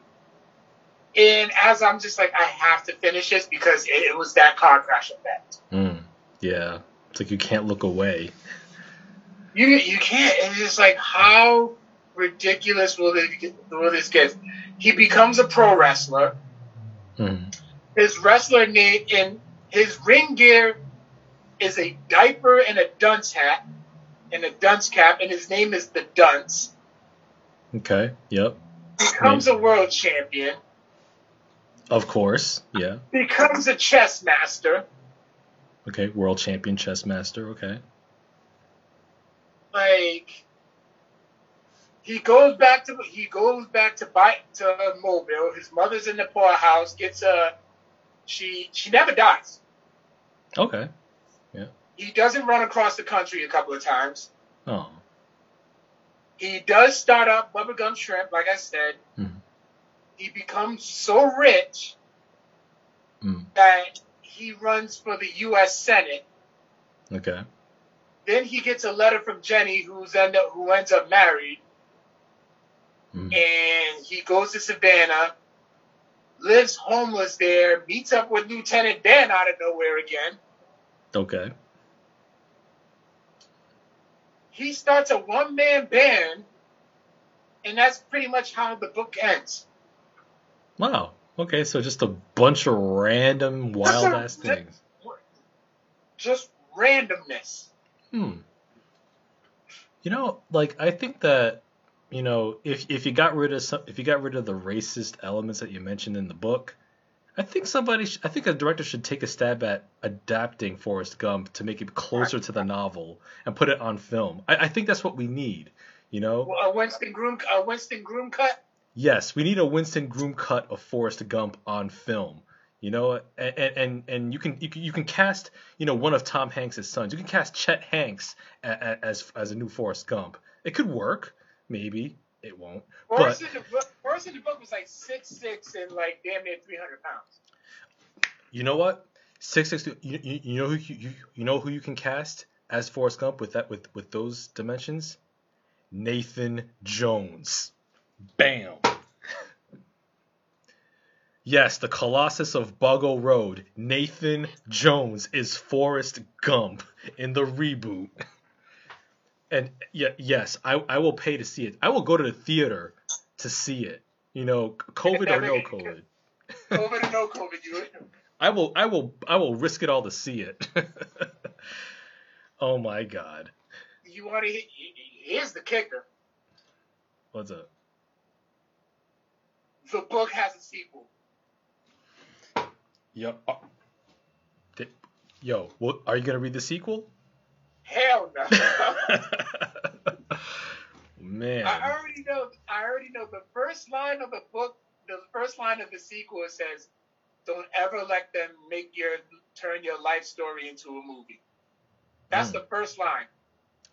and as I'm just like, I have to finish this because it, it was that car crash effect. Mm, yeah, it's like you can't look away. You you can't. And It's just like how ridiculous will this will this get? He becomes a pro wrestler. Mm. His wrestler name and his ring gear is a diaper and a dunce hat and a dunce cap, and his name is the Dunce. Okay. Yep. Becomes a world champion. Of course, yeah. Becomes a chess master. Okay, world champion chess master. Okay. Like he goes back to he goes back to buy to Mobile. His mother's in the poorhouse. Gets a she she never dies. Okay. Yeah. He doesn't run across the country a couple of times. Oh. He does start up Bubblegum Shrimp, like I said. Mm-hmm he becomes so rich mm. that he runs for the U.S. Senate. Okay. Then he gets a letter from Jenny, who's end up, who ends up married, mm. and he goes to Savannah, lives homeless there, meets up with Lieutenant Dan out of nowhere again. Okay. He starts a one man band, and that's pretty much how the book ends. Wow. Okay, so just a bunch of random wild ass things. Just randomness. Hmm. You know, like I think that you know if if you got rid of some if you got rid of the racist elements that you mentioned in the book, I think somebody, sh- I think a director should take a stab at adapting Forrest Gump to make it closer to the novel and put it on film. I, I think that's what we need. You know, well, a Winston Groom, a Winston Groom cut. Yes, we need a Winston Groom cut of Forrest Gump on film. You know, and and and you can you can, you can cast you know one of Tom Hanks' sons. You can cast Chet Hanks as as, as a new Forrest Gump. It could work, maybe. It won't. Forrest, but, in, the book, Forrest in the book was like six six and like damn near three hundred pounds. You know what? Six six. You, you, you know who you, you you know who you can cast as Forrest Gump with that with with those dimensions? Nathan Jones. Bam. Yes, the Colossus of Boggo Road, Nathan Jones is Forrest Gump in the reboot. And yeah, yes, I, I will pay to see it. I will go to the theater to see it. You know, COVID or no COVID. COVID or no COVID, you. I will I will I will risk it all to see it. oh my god. You want to? Here's the kicker. What's up? The book has a sequel. Yo, uh, yo, what, are you gonna read the sequel? Hell no. Man. I already know. I already know the first line of the book. The first line of the sequel says, "Don't ever let them make your turn your life story into a movie." That's mm. the first line.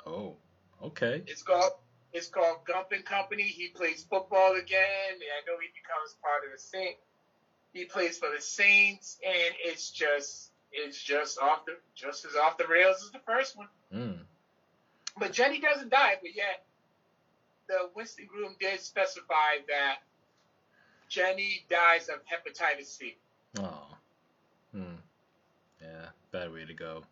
Oh, okay. It's called it's called Gump and Company. He plays football again. I know he becomes part of the Saint he plays for the Saints, and it's just it's just off the just as off the rails as the first one. Mm. But Jenny doesn't die, but yet the Winston Groom did specify that Jenny dies of hepatitis C. Oh. Hmm. Yeah, bad way to go.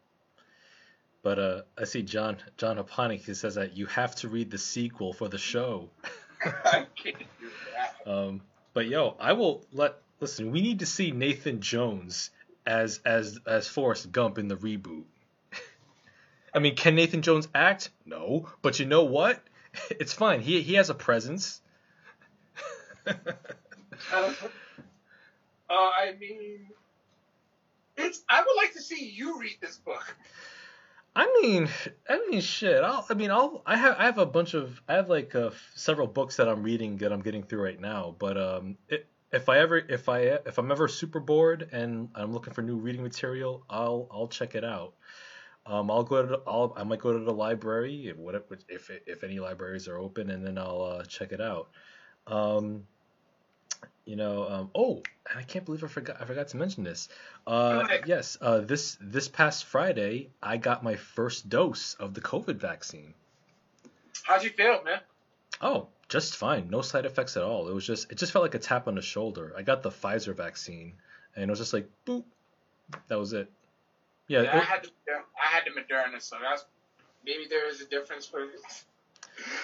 But uh, I see John John Haponic who says that you have to read the sequel for the show. I can't do that. Um, but yo, I will let Listen, we need to see Nathan Jones as as as Forrest Gump in the reboot. I mean, can Nathan Jones act? No, but you know what? It's fine. He he has a presence. uh, I mean, it's. I would like to see you read this book. I mean, I mean, shit. I'll, I mean, I'll. I have. I have a bunch of. I have like uh, several books that I'm reading that I'm getting through right now. But um, it, if I ever if I if I'm ever super bored and I'm looking for new reading material, I'll I'll check it out. Um, I'll go to I'll, I might go to the library if if if any libraries are open, and then I'll uh, check it out. Um, you know, um, oh, I can't believe I forgot I forgot to mention this. Uh, yes, uh, this this past Friday I got my first dose of the COVID vaccine. How'd you feel, man? Oh, just fine. No side effects at all. It was just it just felt like a tap on the shoulder. I got the Pfizer vaccine, and it was just like boop. That was it. Yeah, yeah it, I had the, I had the Moderna, so that's maybe there is a difference. For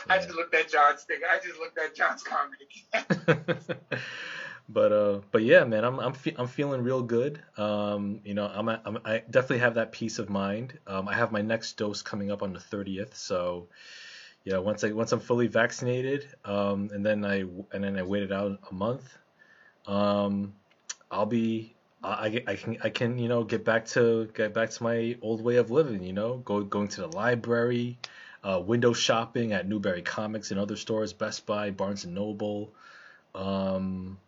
I just looked at John's thing. I just looked at John's comment but uh, but yeah, man, I'm I'm fe- I'm feeling real good. Um, you know, I'm, I'm I definitely have that peace of mind. Um, I have my next dose coming up on the 30th, so yeah, once I once I'm fully vaccinated, um, and then I and then I waited out a month, um, I'll be I, I can I can you know get back to get back to my old way of living. You know, go going to the library, uh, window shopping at Newbury Comics and other stores, Best Buy, Barnes and Noble. Um,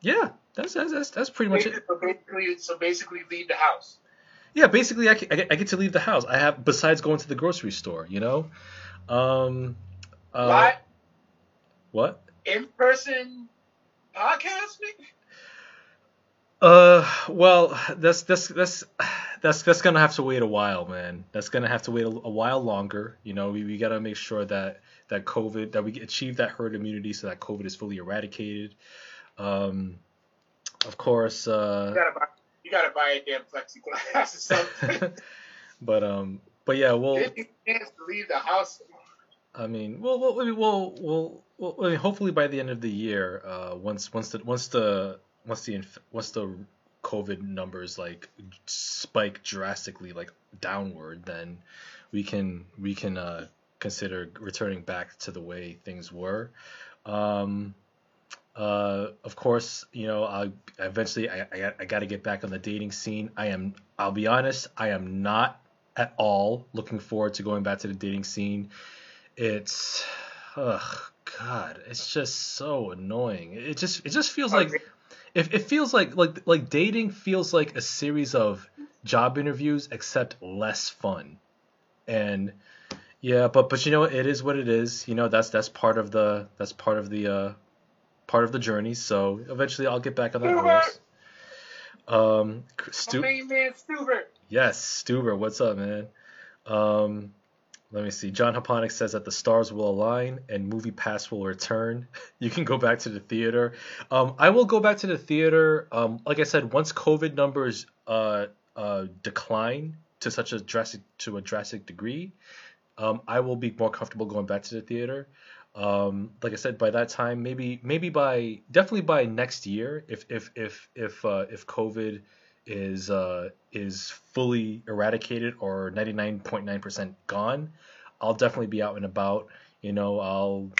yeah, that's that's that's, pretty much it. So basically, so basically, leave the house. Yeah, basically, I, I, get, I get to leave the house. I have besides going to the grocery store. You know. Um, uh, what? What? In person podcasting? Uh, well, that's that's that's that's that's gonna have to wait a while, man. That's gonna have to wait a, a while longer. You know, we, we gotta make sure that that COVID that we achieve that herd immunity so that COVID is fully eradicated. Um, of course. Uh, you gotta buy, you gotta buy a damn plexiglass or something. but um, but yeah, we'll. Chance to leave the house? I mean, well, we'll, we'll, we'll, we'll I mean, hopefully by the end of the year, uh, once once the once the once the once the COVID numbers like spike drastically like downward, then we can we can uh, consider returning back to the way things were. Um, Uh, of course, you know, I eventually I, I, I got to get back on the dating scene. I am, I'll be honest, I am not at all looking forward to going back to the dating scene. It's, ugh, God, it's just so annoying. It just, it just feels like, if it feels like, like, like dating feels like a series of job interviews, except less fun. And yeah, but but you know, it is what it is. You know, that's that's part of the that's part of the uh, part of the journey. So eventually, I'll get back on that horse. Um, Stu- main man Stuber. Yes, Stuber. What's up, man? Um, let me see. John Haponic says that the stars will align and Movie Pass will return. You can go back to the theater. Um, I will go back to the theater. Um, like I said, once COVID numbers uh, uh, decline to such a drastic to a drastic degree, um, I will be more comfortable going back to the theater. Um, like I said, by that time, maybe maybe by definitely by next year, if if if if uh, if COVID is uh, is fully eradicated or 99.9% gone, I'll definitely be out and about. You know, I'll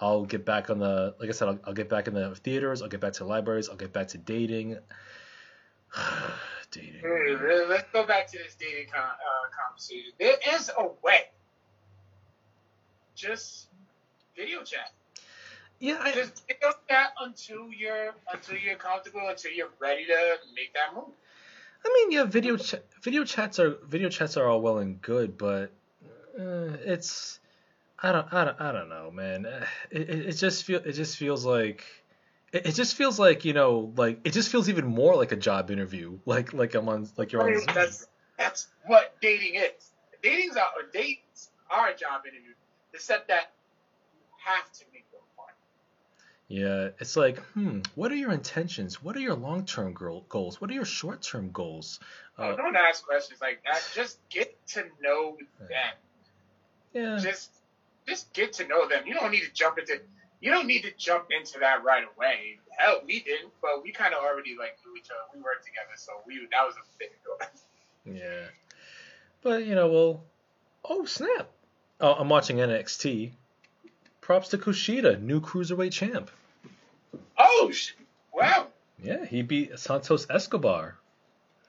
I'll get back on the like I said, I'll, I'll get back in the theaters. I'll get back to the libraries. I'll get back to dating. dating. Let's go back to this dating con- uh, conversation. There is a way. Just video chat. Yeah, I, just video chat until you're until you're comfortable, until you're ready to make that move. I mean, yeah, video ch- video chats are video chats are all well and good, but uh, it's I don't I don't I don't know, man. Uh, it, it, it just feel it just feels like it, it just feels like you know like it just feels even more like a job interview, like like I'm on like you're on. That's that's what dating is. Dating's are dates are a job interview, except that you have to fun. Yeah, it's like, hmm, what are your intentions? What are your long term goals? What are your short term goals? Oh, uh, don't ask questions like that. Just get to know them. Yeah. Just just get to know them. You don't need to jump into you don't need to jump into that right away. Hell, we didn't, but we kind of already like knew each other. We worked together, so we that was a big deal. Yeah, but you know, well, oh snap! Oh, I'm watching NXT. Props to Kushida, new cruiserweight champ. Oh, wow. Yeah, he beat Santos Escobar.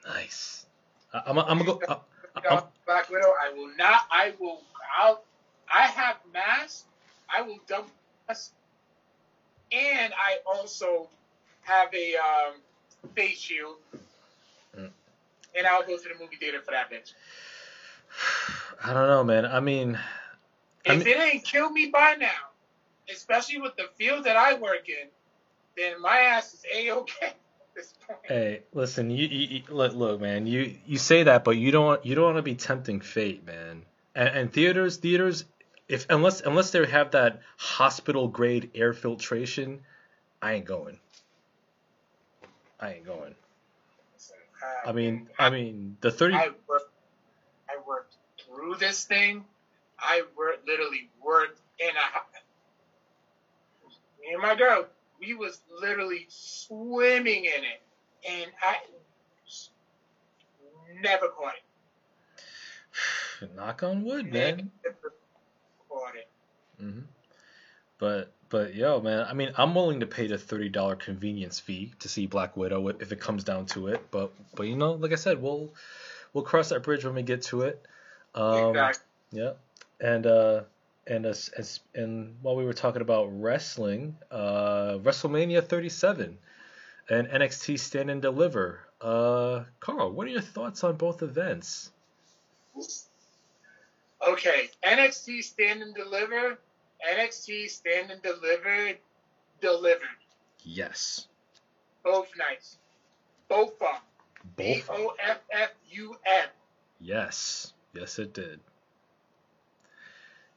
Nice. I, I'm, I'm gonna go. I, Black Widow. I will not. I will. I'll. I have mask. I will dump mask, and I also have a um, face shield, mm. and I'll go to the movie theater for that bitch. I don't know, man. I mean, if I mean, it ain't killed me by now, especially with the field that I work in, then my ass is a okay. Hey, listen, you, you, you, look, man. You you say that, but you don't you don't want to be tempting fate, man. And, and theaters, theaters, if unless unless they have that hospital grade air filtration, I ain't going. I ain't going. I mean, I mean, the thirty. 30... I worked, I worked through this thing. I worked literally worked in a me and my girl, we was literally swimming in it, and I never caught it. Knock on wood, man. Caught it. hmm But but yo, man, I mean, I'm willing to pay the thirty dollar convenience fee to see Black Widow if it comes down to it. But but you know, like I said, we'll we'll cross that bridge when we get to it. Um, exactly. Yeah, and uh, and as, as and while we were talking about wrestling, uh, WrestleMania 37 and NXT Stand and Deliver. Uh, Carl, what are your thoughts on both events? Okay, NXT Stand and Deliver, NXT Stand and Deliver, delivered. Yes. Both nights. Both of B O F F U M. Yes. Yes, it did.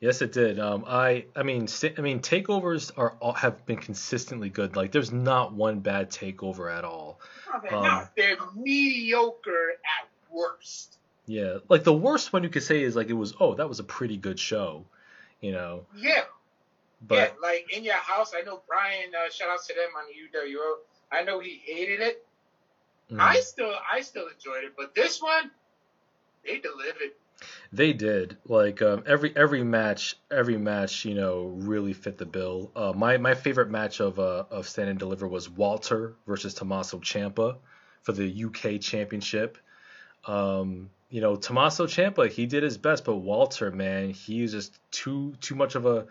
Yes, it did. Um, I, I mean, I mean, takeovers are have been consistently good. Like, there's not one bad takeover at all. they're um, not. They're mediocre at worst. Yeah, like the worst one you could say is like it was. Oh, that was a pretty good show, you know. Yeah. But, yeah, like in your house, I know Brian. Uh, shout out to them on the UWO. I know he hated it. Mm. I still, I still enjoyed it, but this one, they delivered. They did like um, every every match every match you know really fit the bill. Uh, my my favorite match of uh, of Stand and Deliver was Walter versus Tommaso Ciampa for the UK Championship. Um, you know Tommaso Ciampa he did his best, but Walter man he was just too too much of a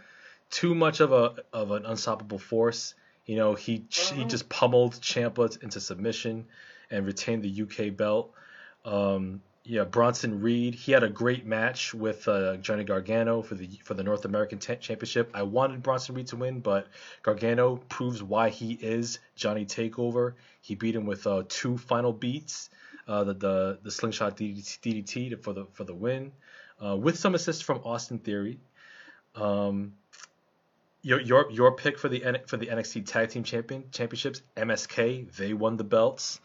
too much of a of an unstoppable force. You know he he mm-hmm. just pummeled Ciampa into submission and retained the UK belt. Um, yeah, Bronson Reed. He had a great match with uh, Johnny Gargano for the for the North American t- Championship. I wanted Bronson Reed to win, but Gargano proves why he is Johnny Takeover. He beat him with uh, two final beats, uh, the, the the slingshot DDT, DDT for the for the win, uh, with some assists from Austin Theory. Um, your your your pick for the for the NXT Tag Team Champion Championships, MSK. They won the belts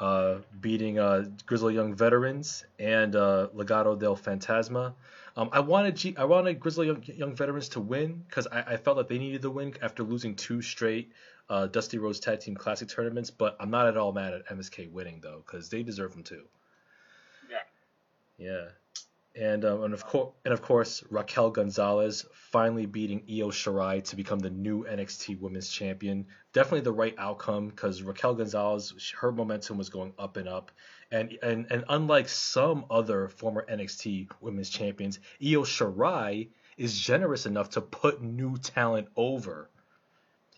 uh, beating uh, Grizzled Young Veterans and uh, Legado del Fantasma. Um, I wanted G- I wanted Grizzled Young, Young Veterans to win because I, I, felt that they needed the win after losing two straight uh, Dusty Rhodes Tag Team Classic tournaments. But I'm not at all mad at MSK winning though because they deserve them too. Yeah. Yeah and um, and of course and of course Raquel Gonzalez finally beating Io Shirai to become the new NXT Women's Champion. Definitely the right outcome because Raquel Gonzalez her momentum was going up and up, and and and unlike some other former NXT Women's Champions, Io Shirai is generous enough to put new talent over.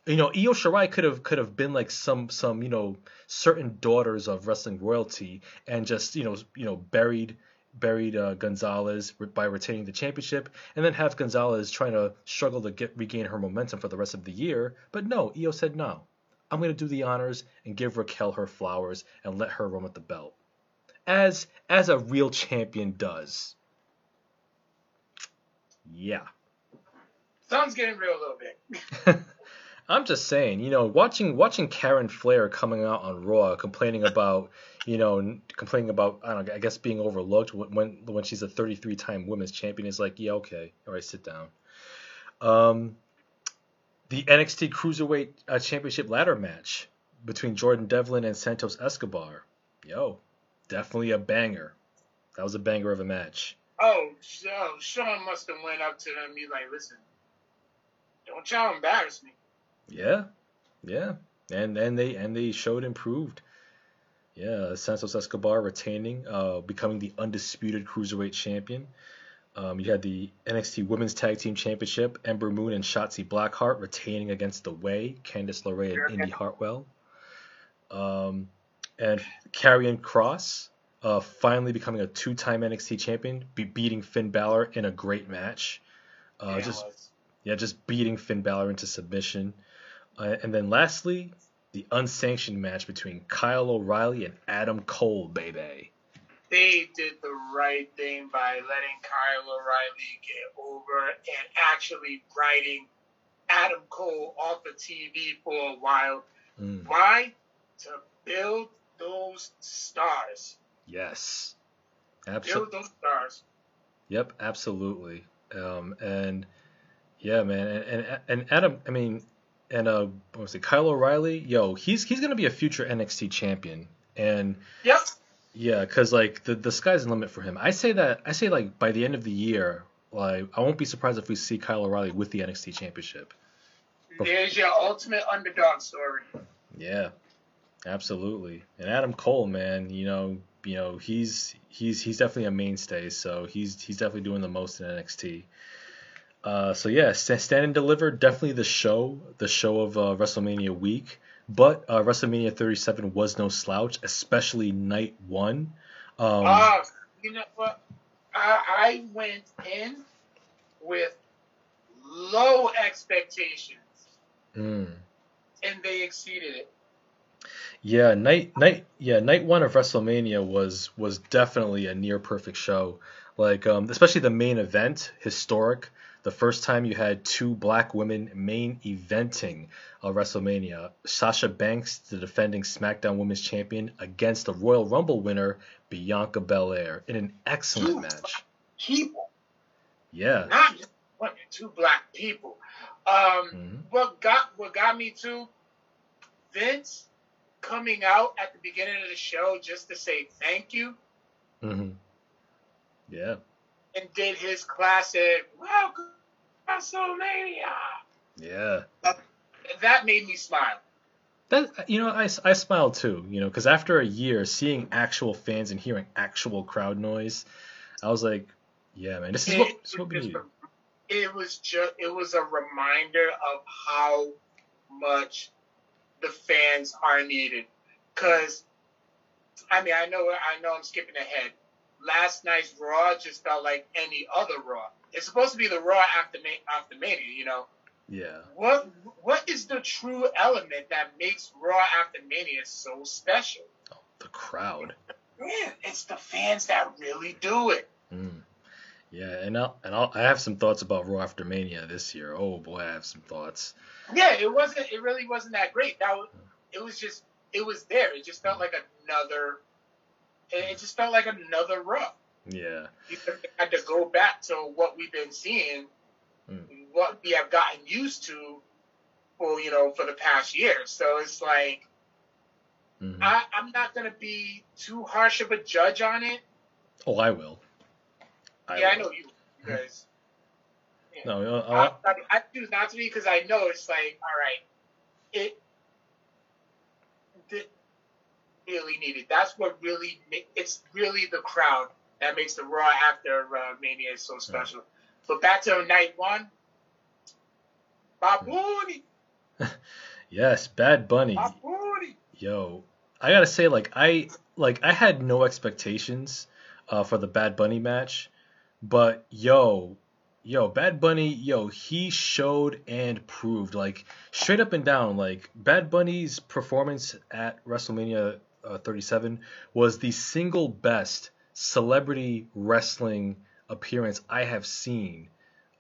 You know, Io Shirai could have could have been like some some you know certain daughters of wrestling royalty and just you know you know buried buried uh, Gonzalez by retaining the championship, and then have Gonzalez trying to struggle to get regain her momentum for the rest of the year. But no, Io said no. I'm going to do the honors and give Raquel her flowers and let her run with the belt, as as a real champion does. Yeah. Sounds getting real a little bit. I'm just saying, you know, watching watching Karen Flair coming out on Raw complaining about, you know, complaining about I don't know, I guess being overlooked when when she's a 33 time women's champion is like, yeah, okay, all right, sit down. Um, the NXT Cruiserweight uh, Championship ladder match between Jordan Devlin and Santos Escobar, yo, definitely a banger. That was a banger of a match. Oh, so Shawn must have went up to them and be like, listen, don't y'all embarrass me. Yeah, yeah, and and they and they showed improved. Yeah, Santos Escobar retaining, uh, becoming the undisputed cruiserweight champion. Um, you had the NXT Women's Tag Team Championship, Ember Moon and Shotzi Blackheart retaining against The Way, Candice LeRae and Indi Hartwell. Um, and Karrion Kross uh, finally becoming a two-time NXT champion, be- beating Finn Balor in a great match. Uh, yeah, just yeah, just beating Finn Balor into submission. Uh, and then lastly, the unsanctioned match between Kyle O'Reilly and Adam Cole, baby. They did the right thing by letting Kyle O'Reilly get over and actually writing Adam Cole off of TV for a while. Mm. Why? To build those stars. Yes. Absolutely. Build those stars. Yep, absolutely. Um, and yeah, man, and, and and Adam, I mean, and uh, what was it, Kyle O'Reilly? Yo, he's he's gonna be a future NXT champion, and yep, yeah, cause like the the sky's the limit for him. I say that I say like by the end of the year, like I won't be surprised if we see Kyle O'Reilly with the NXT championship. There's your ultimate underdog story. Yeah, absolutely. And Adam Cole, man, you know, you know, he's he's he's definitely a mainstay. So he's he's definitely doing the most in NXT. Uh, so yeah, Stand and Deliver definitely the show, the show of uh, WrestleMania week. But uh, WrestleMania 37 was no slouch, especially night one. Um, uh, you know what? I, I went in with low expectations, mm. and they exceeded it. Yeah, night night yeah night one of WrestleMania was was definitely a near perfect show. Like um, especially the main event, historic the first time you had two black women main eventing a WrestleMania. Sasha Banks, the defending SmackDown Women's Champion, against the Royal Rumble winner Bianca Belair in an excellent two match. People. Yeah. Not just women, two black people. Um, mm-hmm. What got what got me to Vince coming out at the beginning of the show just to say thank you. Mm-hmm. Yeah. And did his classic "Welcome WrestleMania." Yeah. Uh, that made me smile. That you know, I, I smiled too. You know, because after a year seeing actual fans and hearing actual crowd noise, I was like, yeah, man, this is it, what, this is what we need. It was just it was a reminder of how much the fans are needed. Cause I mean, I know I know I'm skipping ahead. Last night's Raw just felt like any other Raw. It's supposed to be the Raw after after Mania, you know. Yeah. What what is the true element that makes Raw after Mania so special? Oh, the crowd. Yeah, it's the fans that really do it. Mm. Yeah, and I'll, and I'll, I have some thoughts about Raw after Mania this year. Oh boy, I have some thoughts. Yeah, it wasn't. It really wasn't that great. That was, it was just. It was there. It just felt like another. It just felt like another Raw. Yeah. You had to go back to what we've been seeing, mm. what we have gotten used to, for you know, for the past year. So it's like, mm-hmm. I, I'm not gonna be too harsh of a judge on it. Oh, I will. I yeah, will. I know you because. no, uh, I, I, I choose not to be because I know it's like, all right, it, it really needed. That's what really it's really the crowd that makes the Raw after uh, Mania so special. Yeah. But back to night one, Babuni. yes, Bad Bunny. Yo, I gotta say, like I like I had no expectations uh, for the Bad Bunny match, but yo, yo, Bad Bunny, yo, he showed and proved like straight up and down, like Bad Bunny's performance at WrestleMania uh, 37 was the single best celebrity wrestling appearance I have seen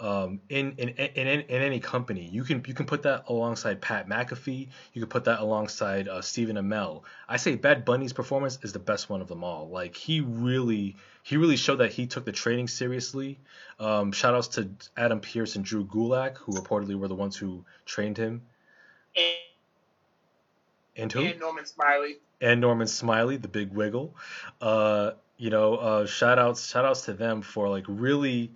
um, in, in, in, in, any company. You can you can put that alongside Pat McAfee. You can put that alongside uh, Stephen Amell. I say Bad Bunny's performance is the best one of them all. Like he really he really showed that he took the training seriously. Um, shout outs to Adam Pearce and Drew Gulak, who reportedly were the ones who trained him. And, who? And Norman Smiley. And Norman Smiley, the big wiggle. Uh, you know, uh, shout outs shout outs to them for like really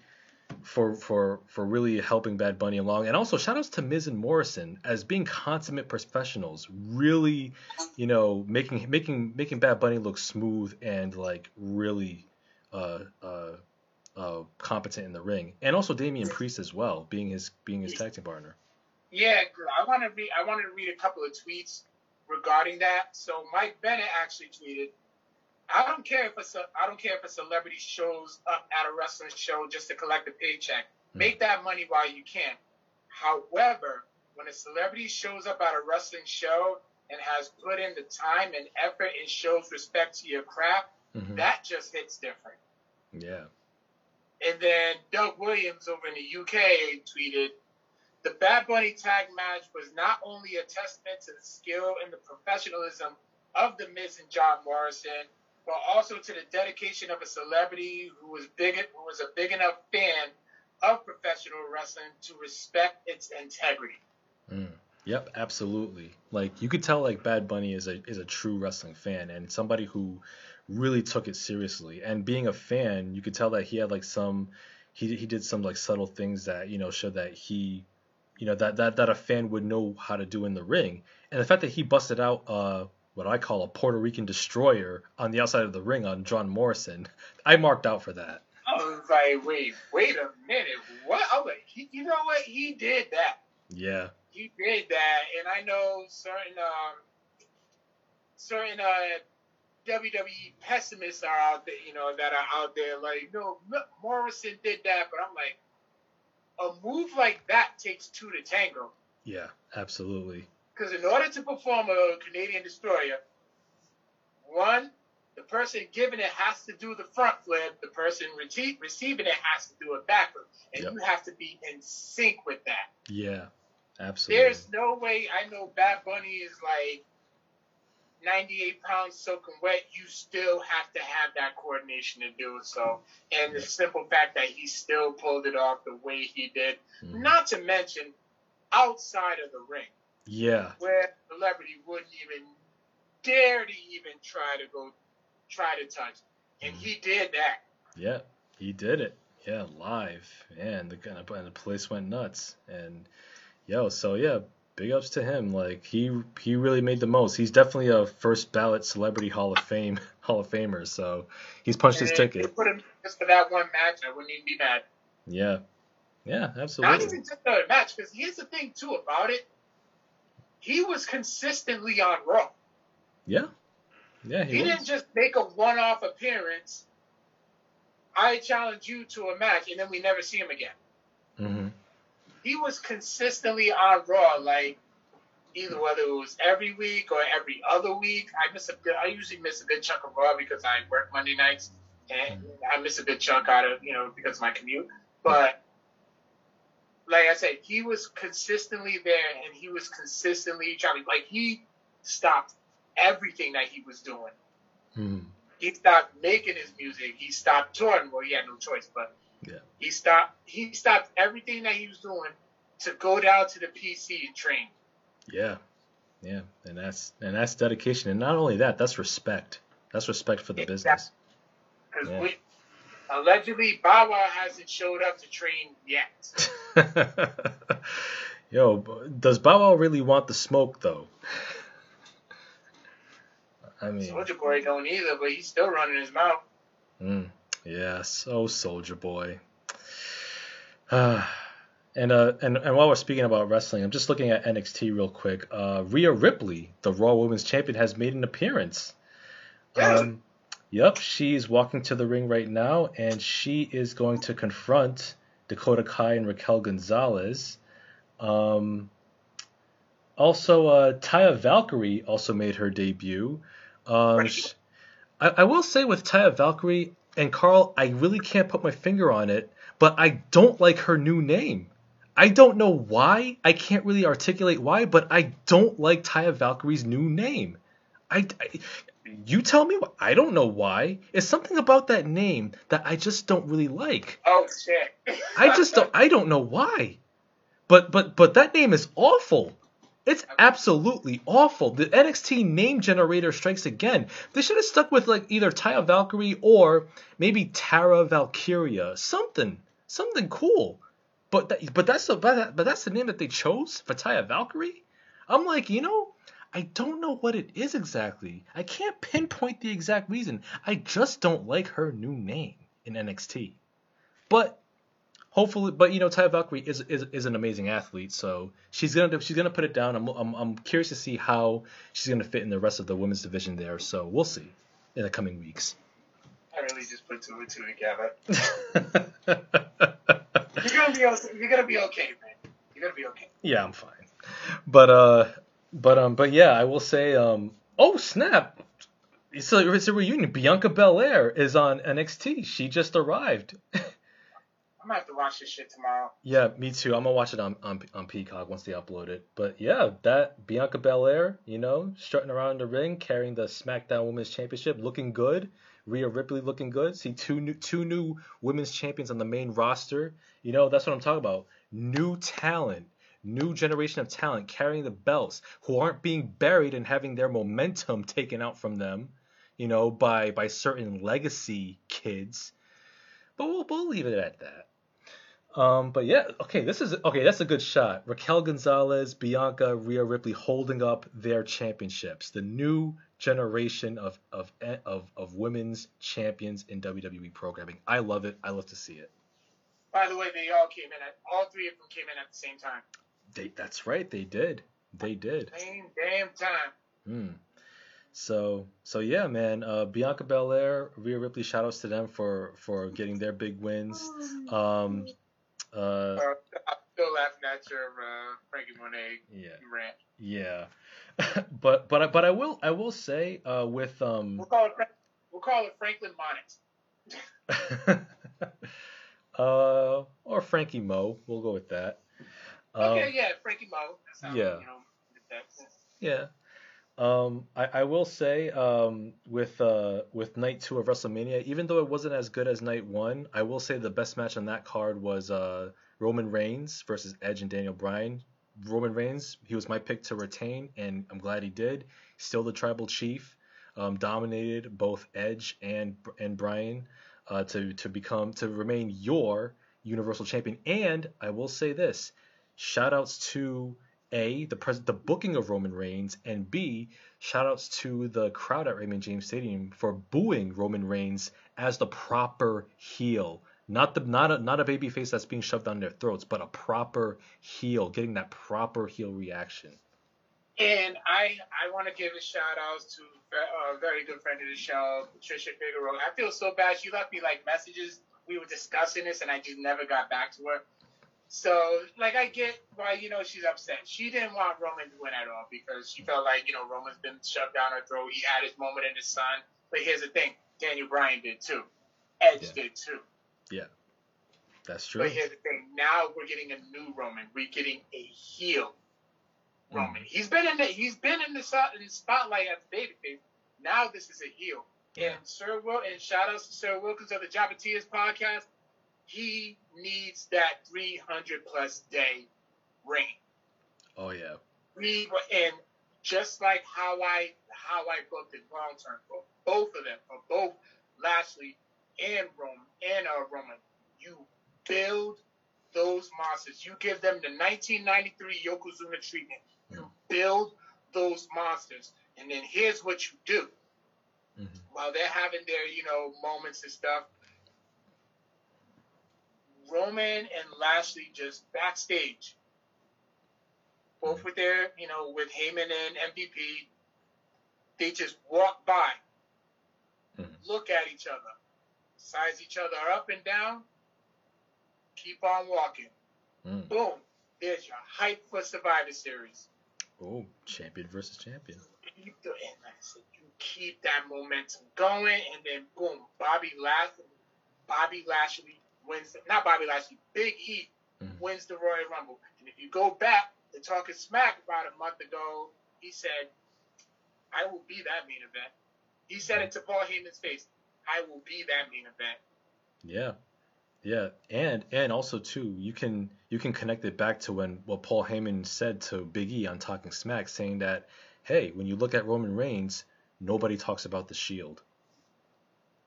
for for for really helping Bad Bunny along, and also shout outs to Miz and Morrison as being consummate professionals, really, you know, making making making Bad Bunny look smooth and like really uh, uh, uh, competent in the ring, and also Damian Priest as well, being his being his tag team partner. Yeah, I want to read. I wanted to read a couple of tweets regarding that. So Mike Bennett actually tweeted, I don't care if a I don't care if a celebrity shows up at a wrestling show just to collect a paycheck. Mm. Make that money while you can. However, when a celebrity shows up at a wrestling show and has put in the time and effort and shows respect to your craft, mm-hmm. that just hits different. Yeah. And then Doug Williams over in the UK tweeted, the Bad Bunny tag match was not only a testament to the skill and the professionalism of the Miz and John Morrison, but also to the dedication of a celebrity who was big, who was a big enough fan of professional wrestling to respect its integrity. Mm. Yep, absolutely. Like you could tell, like Bad Bunny is a is a true wrestling fan and somebody who really took it seriously. And being a fan, you could tell that he had like some, he he did some like subtle things that you know showed that he, you know that that that a fan would know how to do in the ring. And the fact that he busted out uh what I call a Puerto Rican destroyer on the outside of the ring on John Morrison. I marked out for that. I was like, wait, wait a minute, what? I was like, he, you know what? He did that. Yeah. He did that, and I know certain um, certain uh, WWE pessimists are out there, you know, that are out there like, no, Morrison did that, but I'm like, a move like that takes two to tango. Yeah, absolutely. Because in order to perform a Canadian destroyer, one, the person giving it has to do the front flip. The person rece- receiving it has to do it backward, and yep. you have to be in sync with that. Yeah, absolutely. There's no way. I know Bad Bunny is like 98 pounds soaking wet. You still have to have that coordination to do it. So, and the simple fact that he still pulled it off the way he did, mm-hmm. not to mention outside of the ring. Yeah. Where celebrity wouldn't even dare to even try to go try to touch. And he did that. Yeah, he did it. Yeah, live. Man, the and the place went nuts. And yo, so yeah, big ups to him. Like he he really made the most. He's definitely a first ballot celebrity Hall of Fame Hall of Famer. So he's punched and his ticket. If put him just for that one match, I wouldn't even be mad. Yeah, yeah, absolutely. Not even just the match, because here's the thing too about it. He was consistently on Raw. Yeah, yeah. He, he didn't just make a one-off appearance. I challenge you to a match, and then we never see him again. Mm-hmm. He was consistently on Raw, like either whether it was every week or every other week. I miss a I usually miss a good chunk of Raw because I work Monday nights, and. I miss a good chunk out of you know because of my commute. But like I said, he was consistently there and he was consistently trying to, like, he stopped everything that he was doing. Hmm. He stopped making his music. He stopped touring. Well, he had no choice, but yeah. he stopped. He stopped everything that he was doing to go down to the PC and train. Yeah, yeah, and that's and that's dedication, and not only that, that's respect. That's respect for the exactly. business. Because yeah. we, Allegedly, Wow hasn't showed up to train yet. Yo, does Wow really want the smoke though? I mean, Soldier Boy don't either, but he's still running his mouth. Mm, yes, oh Soldier Boy. and uh, and and while we're speaking about wrestling, I'm just looking at NXT real quick. Uh, Rhea Ripley, the Raw Women's Champion, has made an appearance. Yeah. Um, Yep, she's walking to the ring right now, and she is going to confront Dakota Kai and Raquel Gonzalez. Um, also, uh, Taya Valkyrie also made her debut. Um, she, I, I, will say with Taya Valkyrie and Carl, I really can't put my finger on it, but I don't like her new name. I don't know why. I can't really articulate why, but I don't like Taya Valkyrie's new name. I, I you tell me. I don't know why. It's something about that name that I just don't really like. Oh shit. I just don't. I don't know why. But but but that name is awful. It's absolutely awful. The NXT name generator strikes again. They should have stuck with like either Taya Valkyrie or maybe Tara Valkyria. Something, something cool. But that, but that's the but that's the name that they chose for Taya Valkyrie. I'm like, you know, I don't know what it is exactly. I can't pinpoint the exact reason. I just don't like her new name in NXT. But hopefully, but you know, Taya Valkyrie is, is is an amazing athlete, so she's gonna she's gonna put it down. I'm, I'm I'm curious to see how she's gonna fit in the rest of the women's division there. So we'll see in the coming weeks. I really just put two and two together. you're gonna be you're gonna be okay, man. You're gonna be okay. Yeah, I'm fine. But uh, but um, but yeah, I will say um, oh snap! So it's a reunion. Bianca Belair is on NXT. She just arrived. I'm gonna have to watch this shit tomorrow. Yeah, me too. I'm gonna watch it on, on on Peacock once they upload it. But yeah, that Bianca Belair, you know, strutting around the ring, carrying the SmackDown Women's Championship, looking good. Rhea Ripley looking good. See two new two new women's champions on the main roster. You know, that's what I'm talking about. New talent new generation of talent carrying the belts who aren't being buried and having their momentum taken out from them, you know, by by certain legacy kids. But we'll, we'll leave it at that. Um, but yeah, okay, this is okay. That's a good shot. Raquel Gonzalez, Bianca, Rhea Ripley holding up their championships. The new generation of of of of women's champions in WWE programming. I love it. I love to see it. By the way, they all came in at all three of them came in at the same time. They, that's right. They did. They did. Same damn time. Hmm. So so yeah, man. Uh, Bianca Belair, Rhea Ripley. Shout outs to them for for getting their big wins. Um. Uh, uh, I'm still laughing at your uh, Franky Monet yeah. rant. Yeah. but but but I will I will say uh, with um. We'll call it we'll call it Franklin Monet. uh, or Frankie Mo. We'll go with that. Okay, um, yeah, Frankie Mo. yeah. You know, yeah. Um, I, I will say um, with uh, with night two of WrestleMania, even though it wasn't as good as night one, I will say the best match on that card was uh, Roman Reigns versus Edge and Daniel Bryan. Roman Reigns, he was my pick to retain, and I'm glad he did. Still the tribal chief, um, dominated both Edge and and Bryan. uh, to to become to remain your Universal Champion. And I will say this: shout outs to a the pres- the booking of Roman Reigns, and B shout outs to the crowd at Raymond James Stadium for booing Roman Reigns as the proper heel. Not the not a not a baby face that's being shoved down their throats, but a proper heel, getting that proper heel reaction. And I I want to give a shout out to a very good friend of the show, Patricia Figueroa. I feel so bad. She left me like messages. We were discussing this, and I just never got back to her. So, like, I get why you know she's upset. She didn't want Roman to win at all because she felt like you know Roman's been shoved down her throat. He had his moment in the sun. But here's the thing: Daniel Bryan did too. Edge yeah. did too. Yeah, that's true. But here's the thing: now we're getting a new Roman. We're getting a heel Roman. Mm. He's been in the he's been in the, in the spotlight as babyface. Now this is a heel. Yeah. And Sir Will and shout outs to Sir Wilkins of the Jabatias podcast. He needs that 300 plus day reign. Oh yeah. We were and just like how I how I booked it long term for both of them, for both Lashley and Roman and uh, Roman, you build those monsters. You give them the 1993 Yokozuna treatment. You build those monsters, and then here's what you do. Mm-hmm. While they're having their, you know, moments and stuff, Roman and Lashley just backstage, both with their, you know, with Heyman and MVP, they just walk by, mm-hmm. look at each other, size each other up and down, keep on walking. Mm. Boom. There's your hype for Survivor Series. Oh, champion versus champion. Keep the, and I said, you keep that momentum going, and then boom, Bobby Lashley, Bobby Lashley wins. Not Bobby Lashley, Big E mm-hmm. wins the Royal Rumble. And if you go back to talking smack about a month ago, he said, "I will be that main event." He said it to Paul Heyman's face. I will be that main event. Yeah, yeah, and and also too, you can you can connect it back to when what Paul Heyman said to Big E on Talking Smack, saying that, hey, when you look at Roman Reigns, nobody talks about the Shield,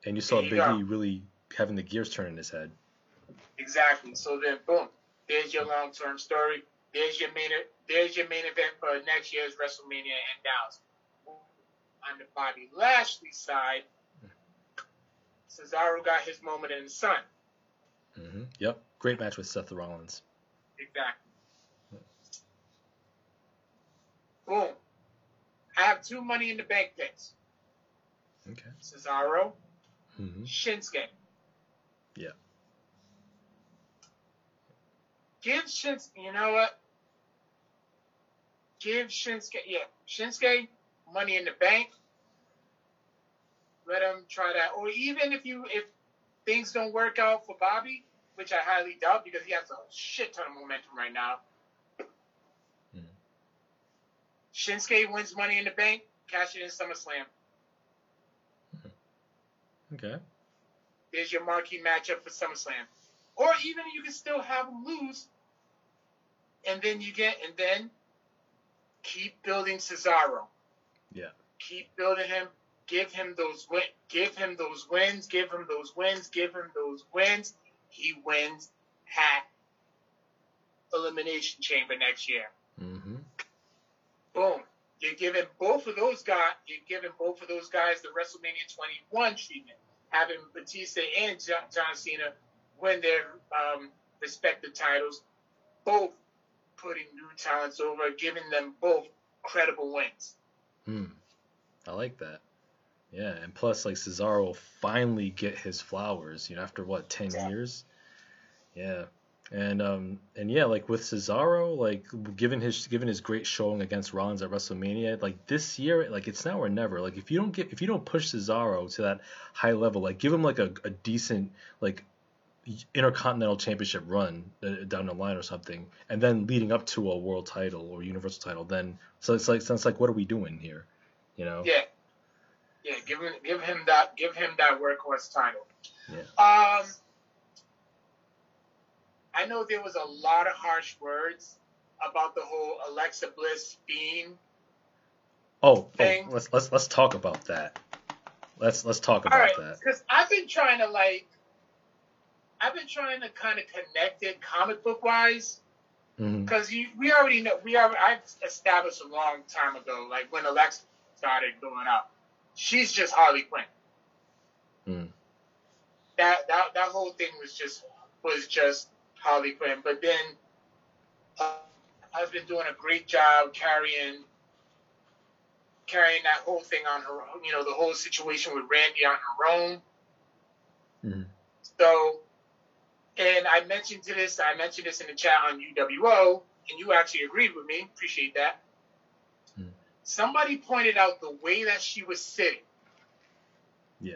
and you saw Big go. E really having the gears turn in his head. Exactly. So then, boom, there's your long term story. There's your main there's your main event for next year's WrestleMania in Dallas. On the Bobby Lashley side, Cesaro got his moment in the sun. Mm-hmm. Yep. Great match with Seth Rollins. Exactly. Boom. I have two Money in the Bank picks. Okay. Cesaro, mm-hmm. Shinsuke. Give Shinsuke, you know what? Give Shinsuke, yeah, Shinsuke Money in the Bank. Let him try that. Or even if you, if things don't work out for Bobby, which I highly doubt because he has a shit ton of momentum right now. Mm. Shinsuke wins Money in the Bank, cash it in SummerSlam. Mm-hmm. Okay. There's your marquee matchup for SummerSlam. Or even you can still have him lose, and then you get, and then keep building Cesaro. Yeah. Keep building him give him those win, give him those wins, give him those wins, give him those wins. He wins at Elimination Chamber next year. Mm-hmm. Boom. You're giving both of those guys. You're giving both of those guys the WrestleMania 21 treatment, having Batista and John, John Cena win their um, respective titles, both putting new talents over, giving them both credible wins. Hmm. I like that. Yeah, and plus like Cesaro will finally get his flowers, you know, after what, ten yeah. years? Yeah. And um and yeah, like with Cesaro, like given his given his great showing against Rollins at WrestleMania, like this year, like it's now or never. Like if you don't get if you don't push Cesaro to that high level, like give him like a, a decent like intercontinental championship run uh, down the line or something, and then leading up to a world title or universal title, then so it's like sounds like what are we doing here? You know? Yeah. Yeah, give him give him that give him that workhorse title. Yeah. Um, I know there was a lot of harsh words about the whole Alexa Bliss Fiend. Oh, oh, let's let's let's talk about that. let's let's talk about right, that. Because I've been trying to like, I've been trying to kind of connect it comic book wise. Because mm-hmm. we already know we are. I've established a long time ago, like when Alexa started going up, she's just Harley Quinn. Mm. That that that whole thing was just was just Harley Quinn. But then uh, I've been doing a great job carrying carrying that whole thing on her, own, you know, the whole situation with Randy on her own. Mm-hmm. So, and I mentioned to this, I mentioned this in the chat on UWO, and you actually agreed with me. Appreciate that. Mm-hmm. Somebody pointed out the way that she was sitting. Yeah.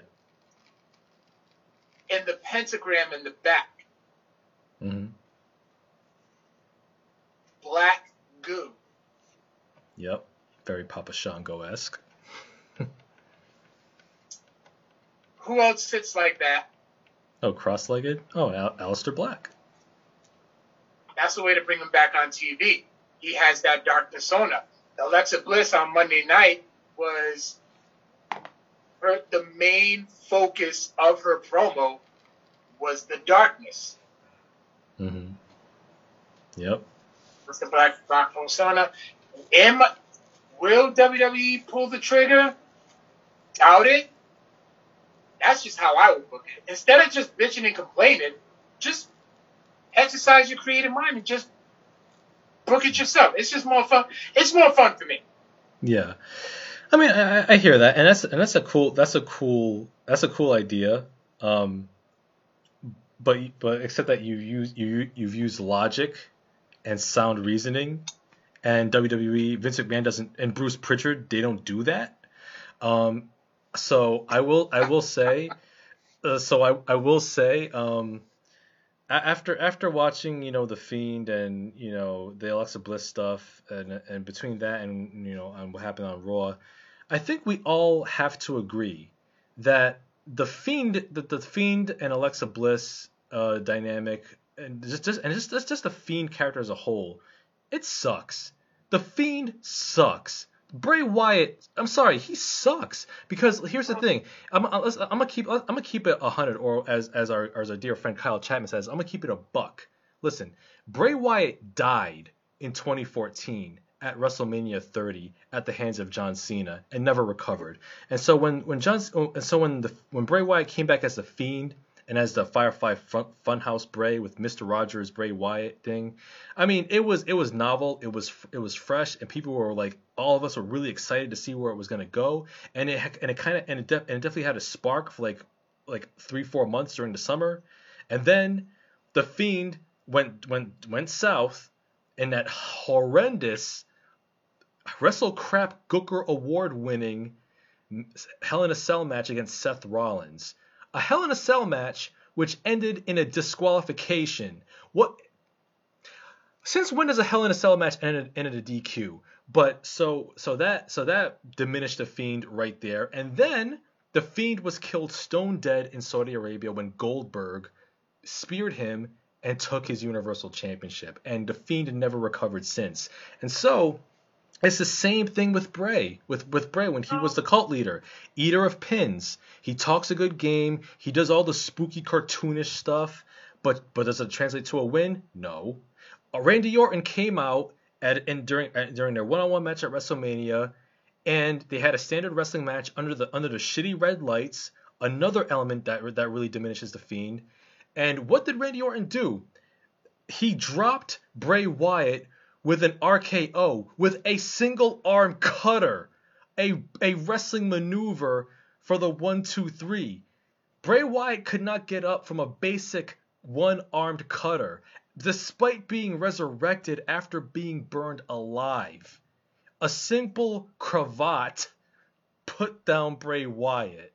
And the pentagram in the back. Mm-hmm. Black goo. Yep. Very Papa Shango esque. Who else sits like that? Oh, cross legged? Oh, Al- Aleister Black. That's the way to bring him back on TV. He has that dark persona. Alexa Bliss on Monday night was her the main focus of her promo was the darkness. Mm-hmm. Yep. It's the black black persona. Am Will WWE pull the trigger? Doubt it. That's just how I would book it. Instead of just bitching and complaining, just exercise your creative mind and just book it yourself. It's just more fun. It's more fun for me. Yeah, I mean, I, I hear that, and that's and that's a cool that's a cool that's a cool idea. Um, but but except that you use you you've used logic and sound reasoning and WWE, Vince McMahon doesn't, and Bruce Prichard, they don't do that. Um, so I will, I will say, uh, so I, I will say, um, after after watching, you know, the Fiend and you know the Alexa Bliss stuff, and and between that and you know and what happened on Raw, I think we all have to agree that the Fiend, that the Fiend and Alexa Bliss uh, dynamic, and just, just and just, just just the Fiend character as a whole, it sucks. The Fiend sucks. Bray Wyatt, I'm sorry, he sucks. Because here's the thing, I'm, I'm, I'm gonna keep I'm gonna keep it hundred, or as as our as our dear friend Kyle Chapman says, I'm gonna keep it a buck. Listen, Bray Wyatt died in 2014 at WrestleMania 30 at the hands of John Cena and never recovered. And so when when John oh, and so when the when Bray Wyatt came back as the Fiend and as the Firefly Fun, Funhouse Bray with Mister Rogers Bray Wyatt thing. I mean, it was it was novel, it was it was fresh, and people were like, all of us were really excited to see where it was gonna go, and it and it kind of and and it definitely had a spark for like like three four months during the summer, and then the Fiend went went went south in that horrendous Wrestle Crap Gooker Award winning Hell in a Cell match against Seth Rollins a Hell in a Cell match which ended in a disqualification. What? Since when does a Hell in a Cell match end, end in a DQ? But so so that so that diminished the Fiend right there, and then the Fiend was killed stone dead in Saudi Arabia when Goldberg speared him and took his Universal Championship, and the Fiend never recovered since. And so it's the same thing with Bray, with with Bray when he was the cult leader, eater of pins. He talks a good game. He does all the spooky cartoonish stuff, but but does it translate to a win? No. Uh, Randy Orton came out at and during uh, during their one-on-one match at WrestleMania, and they had a standard wrestling match under the under the shitty red lights. Another element that that really diminishes the Fiend. And what did Randy Orton do? He dropped Bray Wyatt with an RKO, with a single arm cutter, a, a wrestling maneuver for the one, two, three. Bray Wyatt could not get up from a basic one armed cutter, despite being resurrected after being burned alive. A simple cravat put down Bray Wyatt.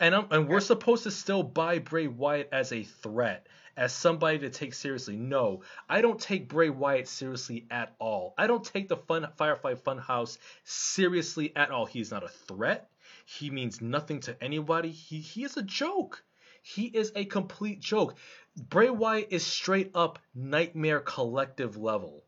And, and we're supposed to still buy Bray Wyatt as a threat as somebody to take seriously. No, I don't take Bray Wyatt seriously at all. I don't take the Fun Firefly Funhouse seriously at all. He's not a threat. He means nothing to anybody. He he is a joke. He is a complete joke. Bray Wyatt is straight up nightmare collective level.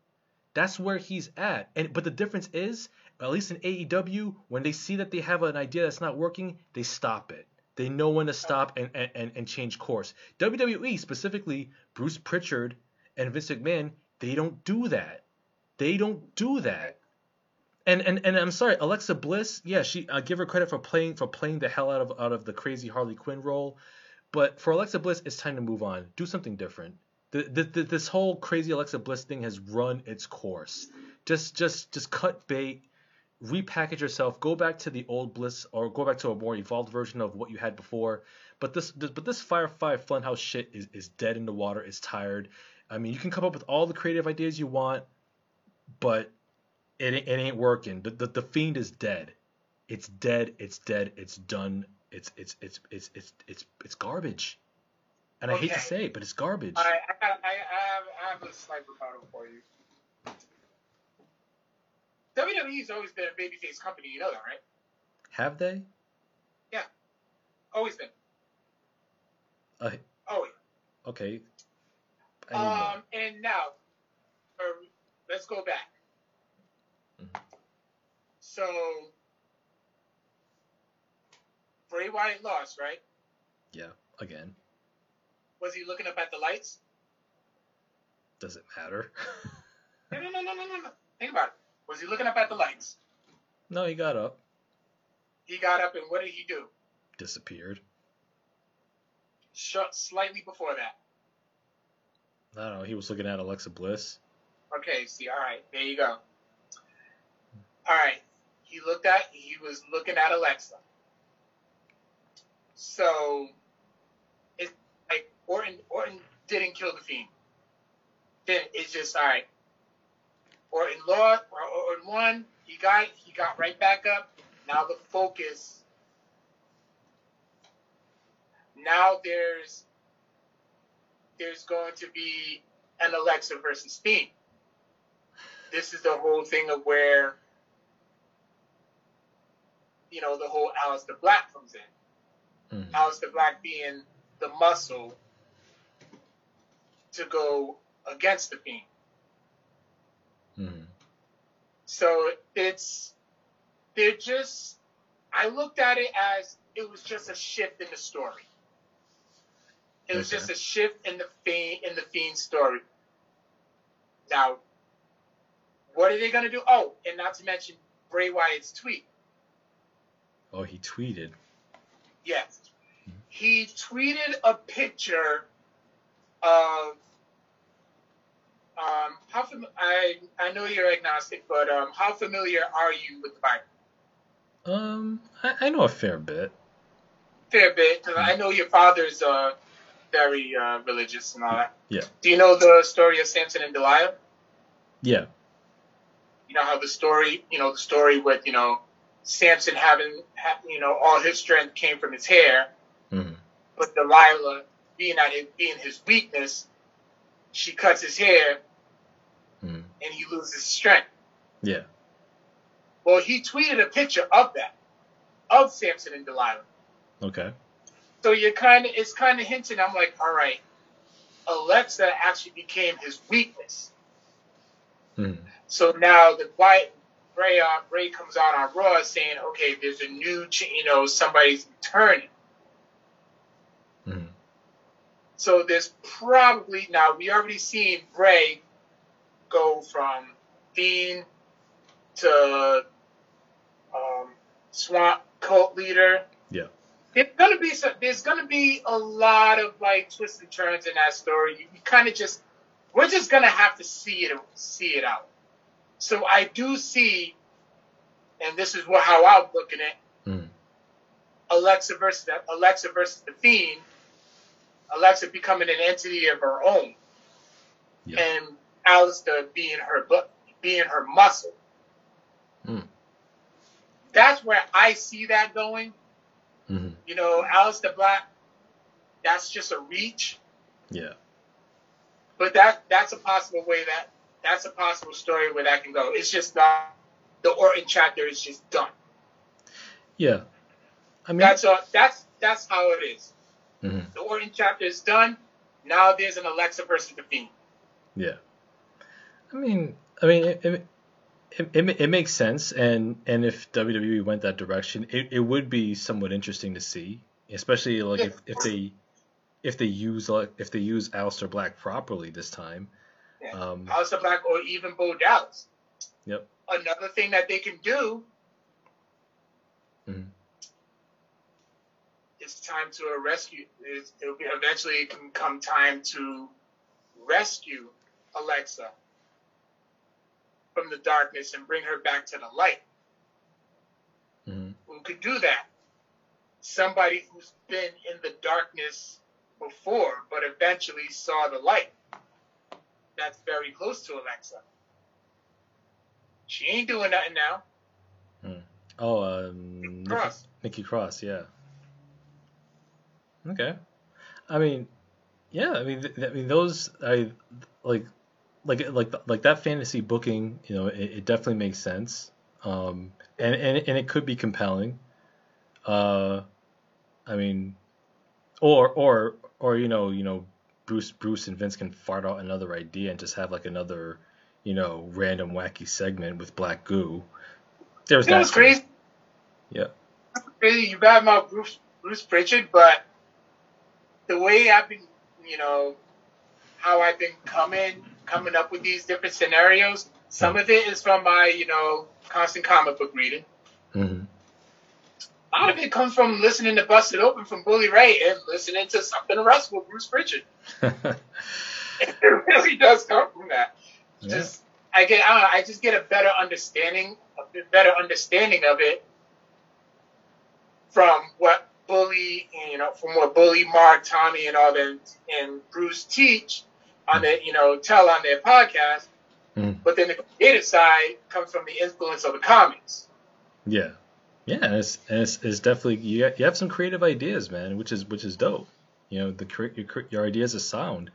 That's where he's at. And but the difference is, at least in AEW, when they see that they have an idea that's not working, they stop it. They know when to stop and, and, and change course. WWE, specifically Bruce Prichard and Vince McMahon, they don't do that. They don't do that. And and, and I'm sorry, Alexa Bliss, yeah, she I give her credit for playing for playing the hell out of out of the crazy Harley Quinn role. But for Alexa Bliss, it's time to move on. Do something different. The, the, the, this whole crazy Alexa Bliss thing has run its course. Just just just cut bait repackage yourself, go back to the old Bliss or go back to a more evolved version of what you had before. But this, this but this Firefly Funhouse shit is, is dead in the water. It's tired. I mean, you can come up with all the creative ideas you want, but it, it ain't working. The, the the fiend is dead. It's dead. It's dead. It's done. It's it's it's it's it's it's it's garbage. And okay. I hate to say it, but it's garbage. I, I, I, I, have, I have a slight rebuttal for you. WWE's always been a babyface company. You know that, right? Have they? Yeah, always been. Uh, always. Okay. Um, and now, um, let's go back. Mm-hmm. So, Bray Wyatt lost, right? Yeah, again. Was he looking up at the lights? Does it matter? no, no, no, no, no, no. Think about it. Was he looking up at the lights? No, he got up. He got up, and what did he do? Disappeared. Shut slightly before that. I don't know. He was looking at Alexa Bliss. Okay, see, all right, there you go. All right, he looked at, he was looking at Alexa. So, it's like Orton, Orton didn't kill the Fiend. Then it's just all right or in law or, or in one, he got he got right back up. Now the focus. Now there's there's going to be an Alexa versus Fiend. This is the whole thing of where you know the whole Aleister Black comes in. Mm-hmm. Black being the muscle to go against the Fiend. Mm-hmm. So it's they're just I looked at it as it was just a shift in the story. It was okay. just a shift in the fiend in the fiend story. Now, what are they gonna do? Oh, and not to mention Bray Wyatt's tweet. Oh, he tweeted. Yes, mm-hmm. he tweeted a picture of um, how fam- I I know you're agnostic, but um, how familiar are you with the Bible? Um, I, I know a fair bit. Fair bit, because I know your father's uh very uh, religious and all that. Yeah. Do you know the story of Samson and Delilah? Yeah. You know how the story, you know, the story with you know Samson having, you know, all his strength came from his hair, mm-hmm. but Delilah being at it being his weakness, she cuts his hair mm. and he loses strength. Yeah. Well, he tweeted a picture of that, of Samson and Delilah. Okay. So you're kind of, it's kind of hinting. I'm like, all right, Alexa actually became his weakness. Mm. So now the white Bray, uh, Bray comes out on Raw saying, okay, there's a new, you know, somebody's returning. Mm. So there's probably now we already seen Bray go from Fiend to um, Swamp Cult leader. Yeah. There's gonna be some, there's gonna be a lot of like twists and turns in that story. You, you kind of just we're just gonna have to see it see it out. So I do see, and this is what, how I'm looking at mm. Alexa versus Alexa versus the Fiend. Alexa becoming an entity of her own, yeah. and Aleister being her being her muscle. Mm. That's where I see that going. Mm-hmm. You know, Aleister Black. That's just a reach. Yeah. But that that's a possible way that that's a possible story where that can go. It's just not the Orton chapter is just done. Yeah. I mean that's a, that's that's how it is. Mm-hmm. The Orton chapter is done. Now there's an Alexa versus the Fiend. Yeah. I mean, I mean, it, it, it, it, makes sense, and and if WWE went that direction, it, it would be somewhat interesting to see, especially like if, if they if they use like if they use Aleister Black properly this time. Yeah. Um, Aleister Black or even Bo Dallas. Yep. Another thing that they can do mm-hmm. is time to rescue. It'll be eventually it can come time to rescue Alexa from the darkness and bring her back to the light. Mm-hmm. Who could do that? Somebody who's been in the darkness before, but eventually saw the light. That's very close to Alexa. She ain't doing nothing now. Hmm. Oh, um, Nikki Cross. Nikki Cross, yeah. Okay. I mean, yeah. I mean, th- I mean, those I like, like, like, like that fantasy booking. You know, it, it definitely makes sense. Um, and and and it could be compelling. Uh, I mean, or or or you know, you know, Bruce Bruce and Vince can fart out another idea and just have like another, you know, random wacky segment with Black Goo. There's that. was crazy. Yeah. Crazy. You bad about Bruce Bruce Prichard, but the way I've been, you know, how I've been coming coming up with these different scenarios. Some of it is from my, you know, constant comic book reading. Mm-hmm a lot of it comes from listening to Busted Open from Bully Ray and listening to something else with Bruce Prichard. it really does come from that. Yeah. Just I get I, I just get a better understanding, a better understanding of it from what Bully, you know, from what Bully, Mark, Tommy, and all them and Bruce teach on the, you know, tell on their podcast. Mm. But then the creative side comes from the influence of the comics. Yeah. Yeah, and it's, and it's, it's definitely you, you have some creative ideas, man, which is which is dope. You know, the your, your ideas are sound.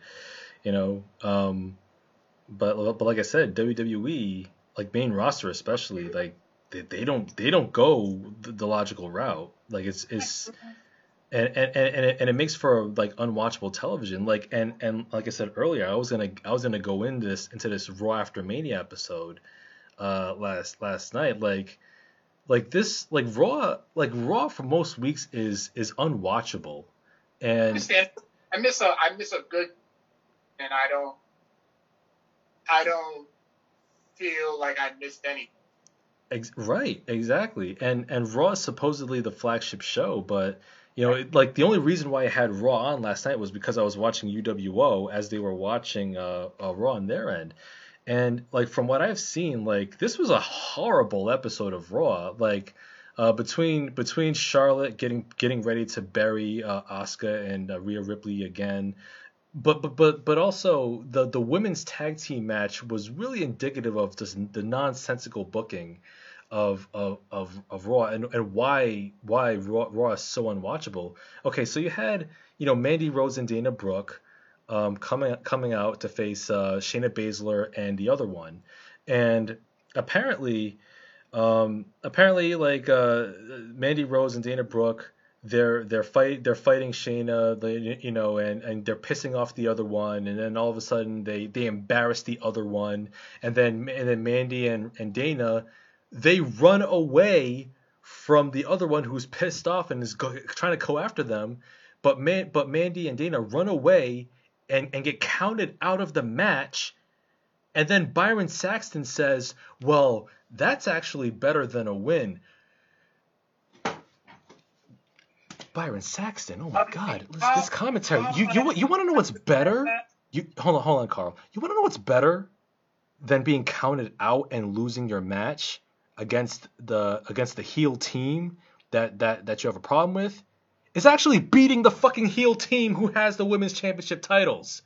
You know, um, but but like I said, WWE like main roster especially like they, they don't they don't go the, the logical route. Like it's it's and and, and, it, and it makes for like unwatchable television. Like and and like I said earlier, I was gonna I was gonna go into this into this Raw After Mania episode uh last last night. Like like this like raw like raw for most weeks is is unwatchable. And i miss a i miss a good and i don't i don't feel like i missed anything Ex- right exactly. And and raw is supposedly the flagship show but you know it, like the only reason why i had raw on last night was because i was watching uwo as they were watching uh, uh raw on their end and like from what I've seen, like this was a horrible episode of Raw. Like uh, between between Charlotte getting getting ready to bury uh, and uh, Rhea Ripley again, but but but but also the the women's tag team match was really indicative of just the nonsensical booking of of of, of Raw and, and why why Raw, Raw is so unwatchable. Okay, so you had you know Mandy Rose and Dana Brooke um, coming coming out to face uh, Shayna Baszler and the other one, and apparently, um, apparently like uh, Mandy Rose and Dana Brooke, they're they're fight they're fighting Shayna, you know, and and they're pissing off the other one, and then all of a sudden they they embarrass the other one, and then and then Mandy and and Dana, they run away from the other one who's pissed off and is go, trying to go after them. But Man, but Mandy and Dana run away and, and get counted out of the match. And then Byron Saxton says, Well, that's actually better than a win. Byron Saxton, oh my God, this commentary. You you you want to know what's better? You hold on, hold on, Carl. You want to know what's better than being counted out and losing your match against the against the heel team that that that you have a problem with? Is actually beating the fucking heel team who has the women's championship titles.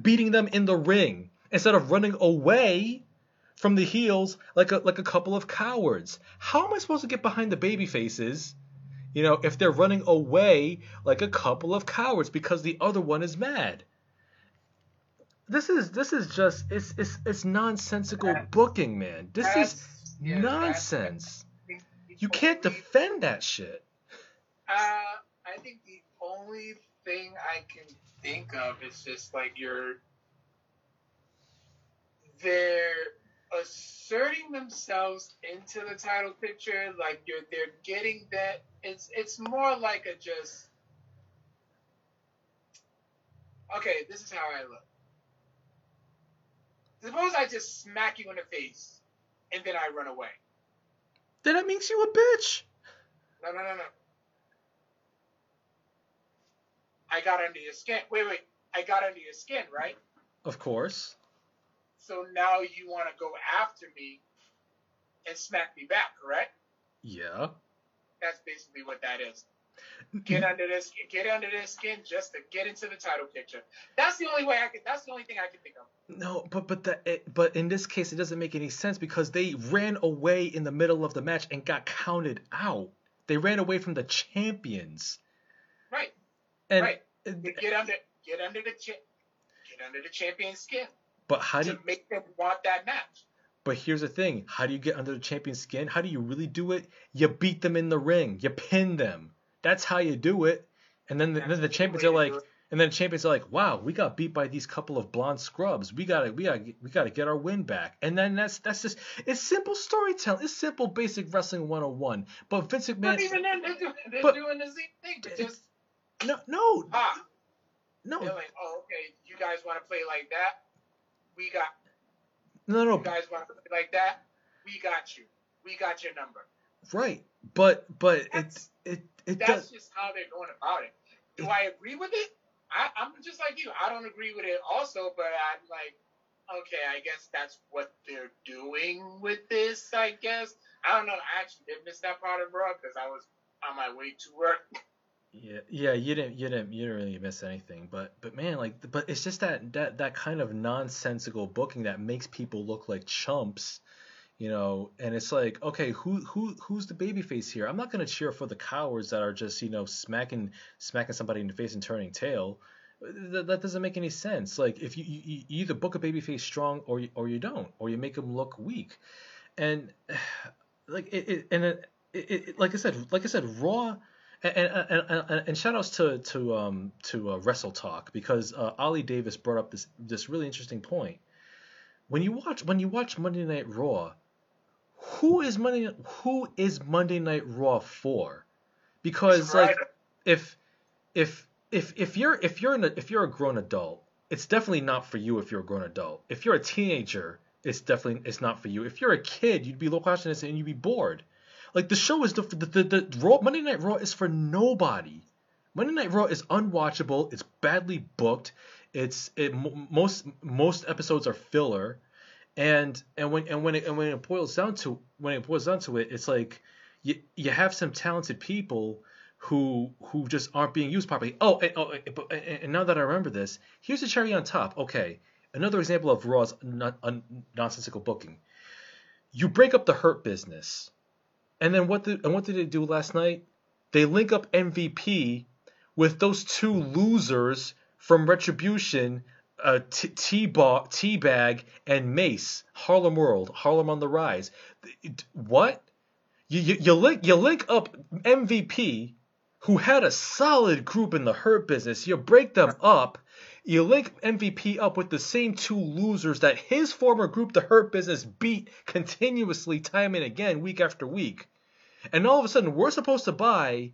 Beating them in the ring instead of running away from the heels like a like a couple of cowards. How am I supposed to get behind the baby faces? You know, if they're running away like a couple of cowards because the other one is mad. This is this is just it's it's it's nonsensical booking, man. This is nonsense. You can't defend that shit. Uh think the only thing I can think of is just like you're they're asserting themselves into the title picture, like you're they're getting that. It's it's more like a just. Okay, this is how I look. Suppose I just smack you in the face, and then I run away. Then that makes you a bitch. No, no, no, no. I got under your skin. Wait, wait. I got under your skin, right? Of course. So now you want to go after me and smack me back, correct? Yeah. That's basically what that is. Get under this, get under this skin just to get into the title picture. That's the only way I can. That's the only thing I can think of. No, but but the it, but in this case, it doesn't make any sense because they ran away in the middle of the match and got counted out. They ran away from the champions. And right. Get under get under the cha- get under the champion skin. But how do you make them want that match? But here's the thing: how do you get under the champion skin? How do you really do it? You beat them in the ring. You pin them. That's how you do it. And then the, then the champions are like, and then the champions are like, wow, we got beat by these couple of blonde scrubs. We gotta we gotta we gotta get our win back. And then that's that's just it's simple storytelling. It's simple basic wrestling 101. But Vince McMahon. But even then, they're, doing, they're but, doing the same thing. Just no no. Ah, no. They're like, oh, okay, you guys want to play like that? We got. No, no. You guys want to play like that? We got you. We got your number. Right, but but that's, it's it it that's does. just how they're going about it. Do I agree with it? I, I'm just like you. I don't agree with it also, but I'm like, okay, I guess that's what they're doing with this. I guess I don't know. I actually did miss that part of Raw because I was on my way to work. Yeah, yeah, you didn't, you didn't, you didn't really miss anything, but, but man, like, but it's just that that that kind of nonsensical booking that makes people look like chumps, you know, and it's like, okay, who who who's the babyface here? I'm not gonna cheer for the cowards that are just, you know, smacking smacking somebody in the face and turning tail. That, that doesn't make any sense. Like, if you, you, you either book a babyface strong or you, or you don't, or you make them look weak, and like it, it and it, it, like I said, like I said, Raw and, and, and, and shout outs to to um to uh, Wrestle Talk because uh, Oli Davis brought up this this really interesting point. When you watch when you watch Monday Night Raw, who is Monday who is Monday Night Raw for? Because like if if if if you're if you're an, if you're a grown adult, it's definitely not for you if you're a grown adult. If you're a teenager, it's definitely it's not for you. If you're a kid, you'd be watching this and you'd be bored. Like the show is the the, the, the Raw, Monday Night Raw is for nobody. Monday Night Raw is unwatchable. It's badly booked. It's it most most episodes are filler, and and when and when it and when it boils down to when it boils down to it, it's like you you have some talented people who who just aren't being used properly. Oh, and, oh, and now that I remember this, here's a cherry on top. Okay, another example of Raw's non, nonsensical booking. You break up the Hurt business and then what did and what did they do last night? They link up MVP with those two losers from Retribution, uh, T-Bar and Mace, Harlem World, Harlem on the Rise. What? You, you, you link you link up MVP, who had a solid group in the Hurt business. You break them up. You link MVP up with the same two losers that his former group, the Hurt Business, beat continuously, time and again, week after week. And all of a sudden, we're supposed to buy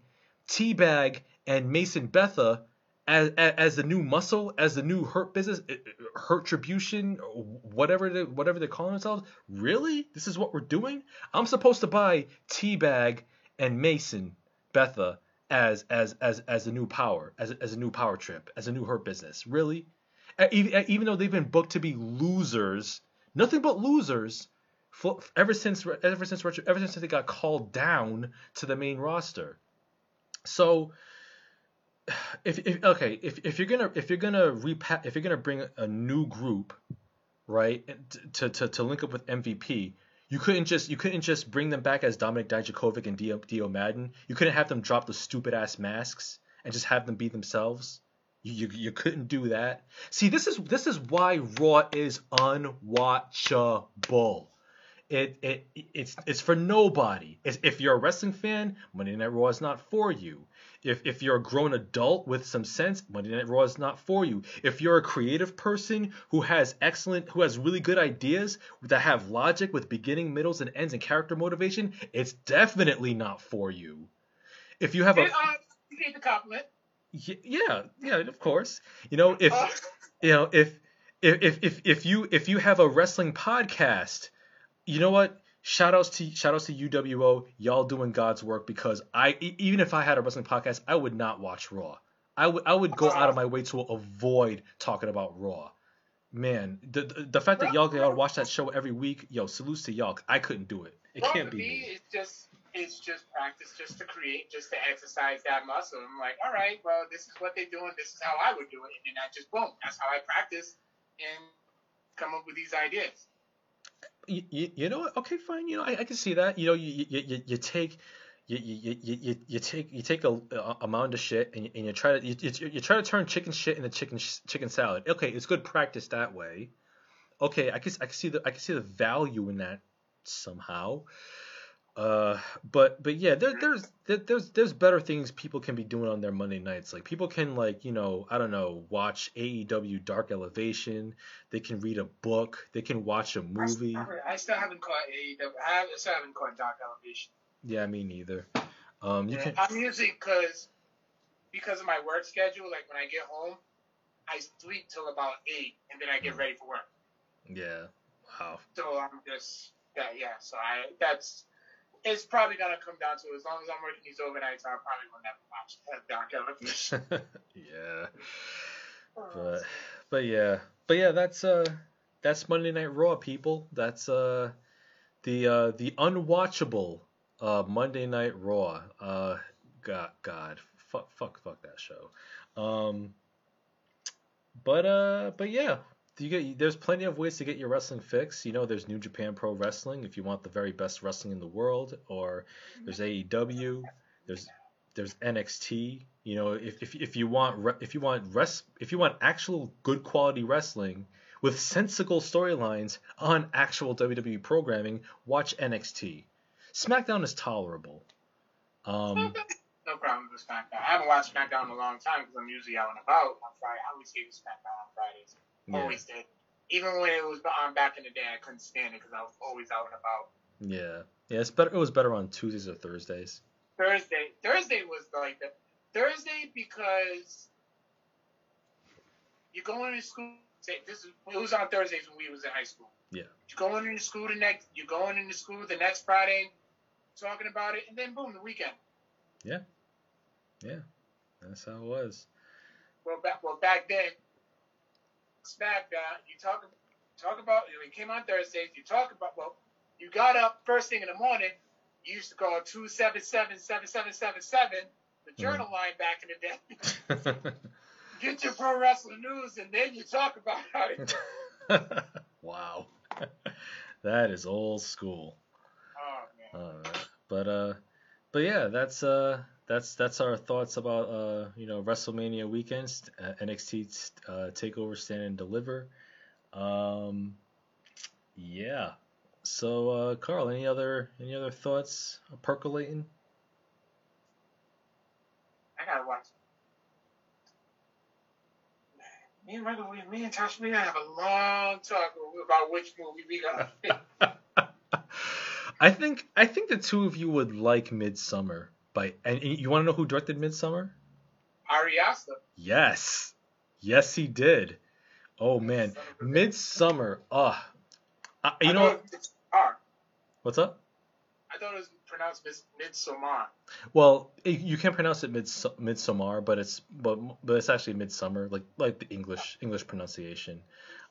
T-Bar and Mason Betha as, as the new muscle, as the new hurt business, uh, uh, hurt tribution, whatever they, whatever they're calling themselves. Really, this is what we're doing. I'm supposed to buy T-Bar and Mason Betha as as as as a new power, as as a new power trip, as a new hurt business. Really, even, even though they've been booked to be losers, nothing but losers ever since ever since ever since they got called down to the main roster. So if, if okay, if, if you're gonna if you're gonna repa- if you're gonna bring a new group, right, to, to, to link up with MVP, you couldn't just you couldn't just bring them back as Dominic Dijakovic and Dio, Dio Maddin. You couldn't have them drop the stupid ass masks and just have them be themselves. You, you, you couldn't do that. See, this is this is why Raw is unwatchable It, it it's it's for nobody. It's, if you're a wrestling fan, Monday Night Raw is not for you. If if you're a grown adult with some sense, Monday Night Raw is not for you. If you're a creative person who has excellent, who has really good ideas that have logic with beginning, middles, and ends and character motivation, it's definitely not for you. If you have a, uh, you need the compliment. Yeah, yeah, of course. You know, if uh. you know if if if if you if you have a wrestling podcast, you know what? Shout outs to shout outs to UWO, y'all doing God's work because I even if I had a wrestling podcast, I would not watch Raw. I would I would go out of my way to avoid talking about Raw. Man, the the, the fact that y'all y'all watch that show every week, yo, salutes to y'all. I couldn't do it. It can't be me. It's just it's just practice, just to create, just to exercise that muscle. I'm like, all right, well, this is what they're doing. This is how I would do it, and then I just boom, that's how I practice and come up with these ideas. You, you, you know what? Okay, fine. You know, I, I can see that. You know, you you, you, you take you, you, you, you take you take a, a mound of shit and you, and you try to you, you, you try to turn chicken shit into chicken chicken salad. Okay, it's good practice that way. Okay, I can I can see the I can see the value in that somehow. Uh, but but yeah, there, there's there's there's better things people can be doing on their Monday nights. Like people can like you know I don't know watch AEW Dark Elevation. They can read a book. They can watch a movie. I still haven't caught AEW. I still haven't caught Dark Elevation. Yeah, me neither. Um, you yeah, can. I'm usually because because of my work schedule. Like when I get home, I sleep till about eight, and then I get mm. ready for work. Yeah. Wow. So I'm just that yeah. So I that's it's probably gonna come down to as long as I'm working these overnights, I probably will never watch Dark Elevation. yeah. But but yeah. But yeah, that's uh that's Monday Night Raw people. That's uh the uh the unwatchable uh Monday Night Raw. Uh God God fuck fuck fuck that show. Um but uh but yeah, you get there's plenty of ways to get your wrestling fix. You know, there's New Japan Pro Wrestling if you want the very best wrestling in the world, or there's AEW, there's there's NXT. You know, if if, if you want if you want rest if you want actual good quality wrestling with sensible storylines on actual WWE programming, watch NXT. SmackDown is tolerable. Um, no problem with SmackDown. I haven't watched SmackDown in a long time because I'm usually out and about on Friday. I always hate SmackDown on Fridays. Yeah. Always did. Even when it was on back in the day, I couldn't stand it because I was always out and about. Yeah, yeah, it's better. It was better on Tuesdays or Thursdays. Thursday, Thursday was like the Thursday because you're going to school. Say this is it was on Thursdays when we was in high school. Yeah. You going into school the next. You going into school the next Friday, talking about it, and then boom, the weekend. Yeah. Yeah, that's how it was. Well, back well back then, SmackDown, you talk talk about it came on Thursdays. You talk about well, you got up first thing in the morning. You used to call two seven seven seven seven seven seven the mm. journal mm. line back in the day. Get your pro wrestling news, and then you talk about how it. wow, that is old school. Oh man. Uh, but uh, but yeah, that's uh that's that's our thoughts about uh, you know WrestleMania weekends, uh, NXT uh, Takeover Stand and Deliver. Um, yeah. So, uh, Carl, any other any other thoughts percolating? I gotta watch. Me and Michael, me and Tasha, we gotta have a long talk about which movie we gotta. I think I think the two of you would like Midsommar by and you want to know who directed Midsummer? Ari Aster. Yes, yes, he did. Oh man, Midsummer. Ah, uh, you I know. What's up? I thought it was pronounced Midsommar. Well, you can pronounce it Mids- Midsommar, but it's but but it's actually Midsummer, like like the English English pronunciation.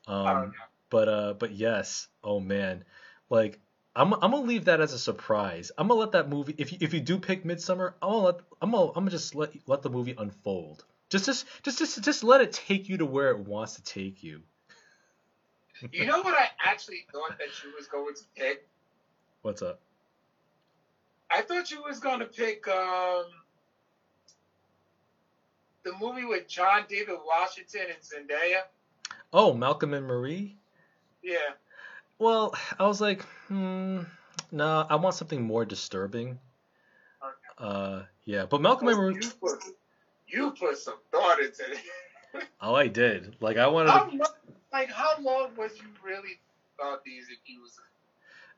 Um, oh, But uh, but yes. Oh man, like I'm, I'm gonna leave that as a surprise. I'm gonna let that movie. If you, if you do pick Midsummer, I'm gonna let I'm gonna, I'm gonna just let let the movie unfold. Just just just just just let it take you to where it wants to take you. you know what I actually thought that you was going to pick? What's up? I thought you was going to pick um, the movie with John David Washington and Zendaya. Oh, Malcolm and Marie. Yeah. Well, I was like, hmm, no, I want something more disturbing. Okay. Uh, yeah, but Malcolm in you put, you put some thought into it. oh, I did. Like I wanted. How to... long, like how long was you really thought these if?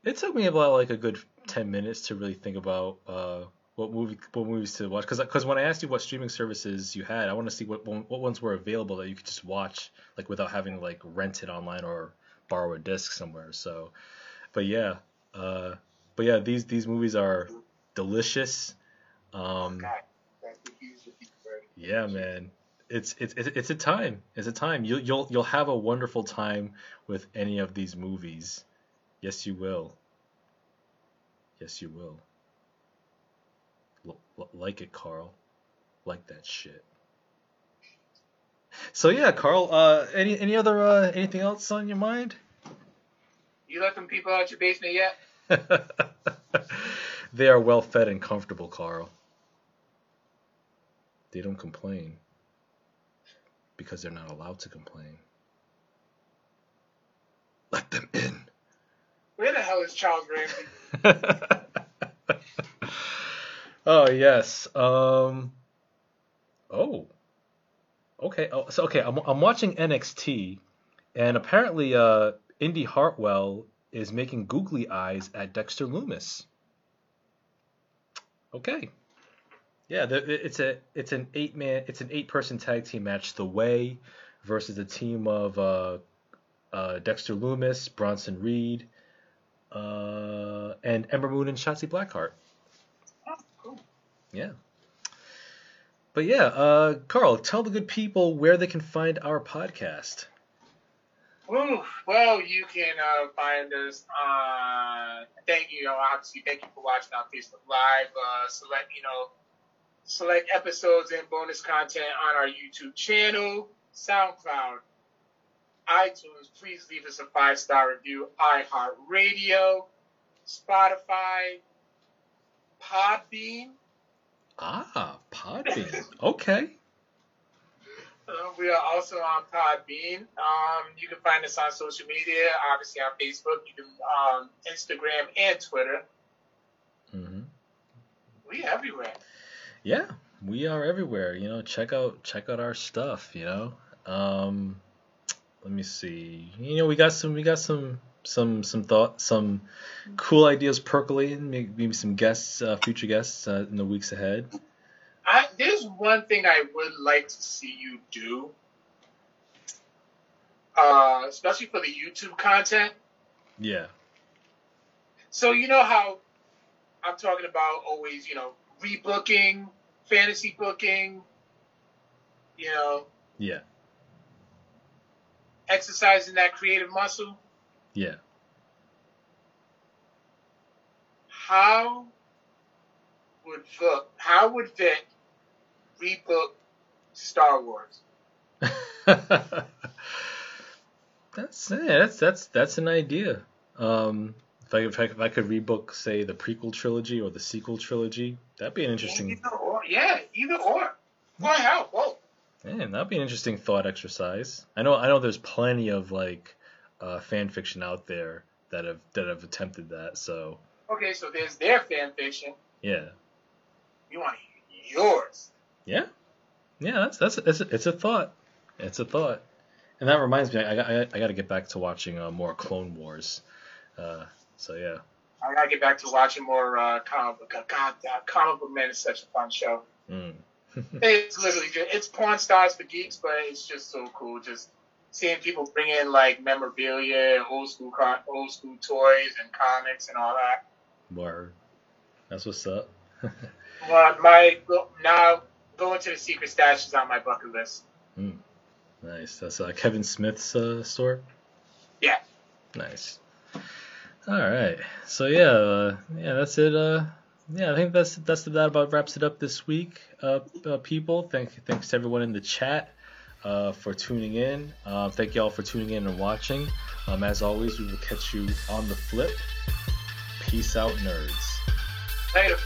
It took me about like a good ten minutes to really think about uh, what movie what movies to watch because because when I asked you what streaming services you had, I want to see what what ones were available that you could just watch like without having to like rent it online or borrow a disc somewhere. So, but yeah, uh, but yeah, these these movies are delicious. Um, yeah, man, it's it's it's a time. It's a time. You'll you'll you'll have a wonderful time with any of these movies. Yes, you will. Yes, you will. L- like it, Carl. Like that shit. So yeah, Carl. Uh, any any other uh, anything else on your mind? You let them people out your basement yet? they are well fed and comfortable, Carl. They don't complain because they're not allowed to complain. Let them in. Where the hell is Charles Ramsey? oh yes. Um. Oh. Okay. Oh, so okay. I'm I'm watching NXT, and apparently, uh, Indi Hartwell is making googly eyes at Dexter Lumis. Okay. Yeah, the, it's a it's an eight man it's an eight person tag team match. The Way versus a team of uh, uh, Dexter Lumis, Bronson Reed, uh, and Ember Moon and Shotzi Blackheart. Oh, cool. Yeah. But yeah, uh, Carl, tell the good people where they can find our podcast. Ooh, well, you can uh, find us on. Thank you, obviously, thank you for watching on Facebook Live. Uh, select, you know, select episodes and bonus content on our YouTube channel, SoundCloud, iTunes. Please leave us a five star review. iHeartRadio, Spotify, Podbean. Ah, Podbean. Okay. Uh, we are also on Podbean. Um, you can find us on social media, obviously on Facebook, you can um, Instagram and Twitter. Mm-hmm. We everywhere. Yeah, we are everywhere. You know, check out check out our stuff. You know, um, let me see. You know, we got some we got some some some thought some cool ideas percolating. Maybe, maybe some guests, uh, future guests uh, in the weeks ahead. I, there's one thing I would like to see you do, uh, especially for the YouTube content. Yeah. So you know how I'm talking about always, you know, rebooking, fantasy booking, you know. Yeah. Exercising that creative muscle. Yeah. How would Vic, how would Vic rebook Star Wars. that's yeah, that's that's that's an idea. Um, if I, if I, if I could rebook, say, the prequel trilogy or the sequel trilogy, that'd be an interesting. Either or, yeah, either or. Why how both? Man, that'd be an interesting thought exercise. I know I know there's plenty of like uh, fan fiction out there that have that have attempted that. So. Okay, so there's their fan fiction. Yeah. You want yours. Yeah, yeah, that's that's it's a, it's a thought. It's a thought, and that reminds me, I I, I got to get back to watching uh, more Clone Wars. Uh, so yeah. I gotta get back to watching more uh, comic book. God, comic book man is such a fun show. Mm. it's literally just, it's porn stars for geeks, but it's just so cool. Just seeing people bring in like memorabilia, old school old school toys and comics and all that. Word. That's what's up. well, my now going to the secret stash is on my bucket list. Mm. Nice. That's uh, Kevin Smith's uh, store. Yeah. Nice. All right. So yeah, uh, yeah, that's it. Uh, yeah, I think that's that's that about wraps it up this week. Uh, uh people, thank thanks to everyone in the chat uh, for tuning in. Uh, thank you all for tuning in and watching. Um, as always, we will catch you on the flip. Peace out, nerds. Later.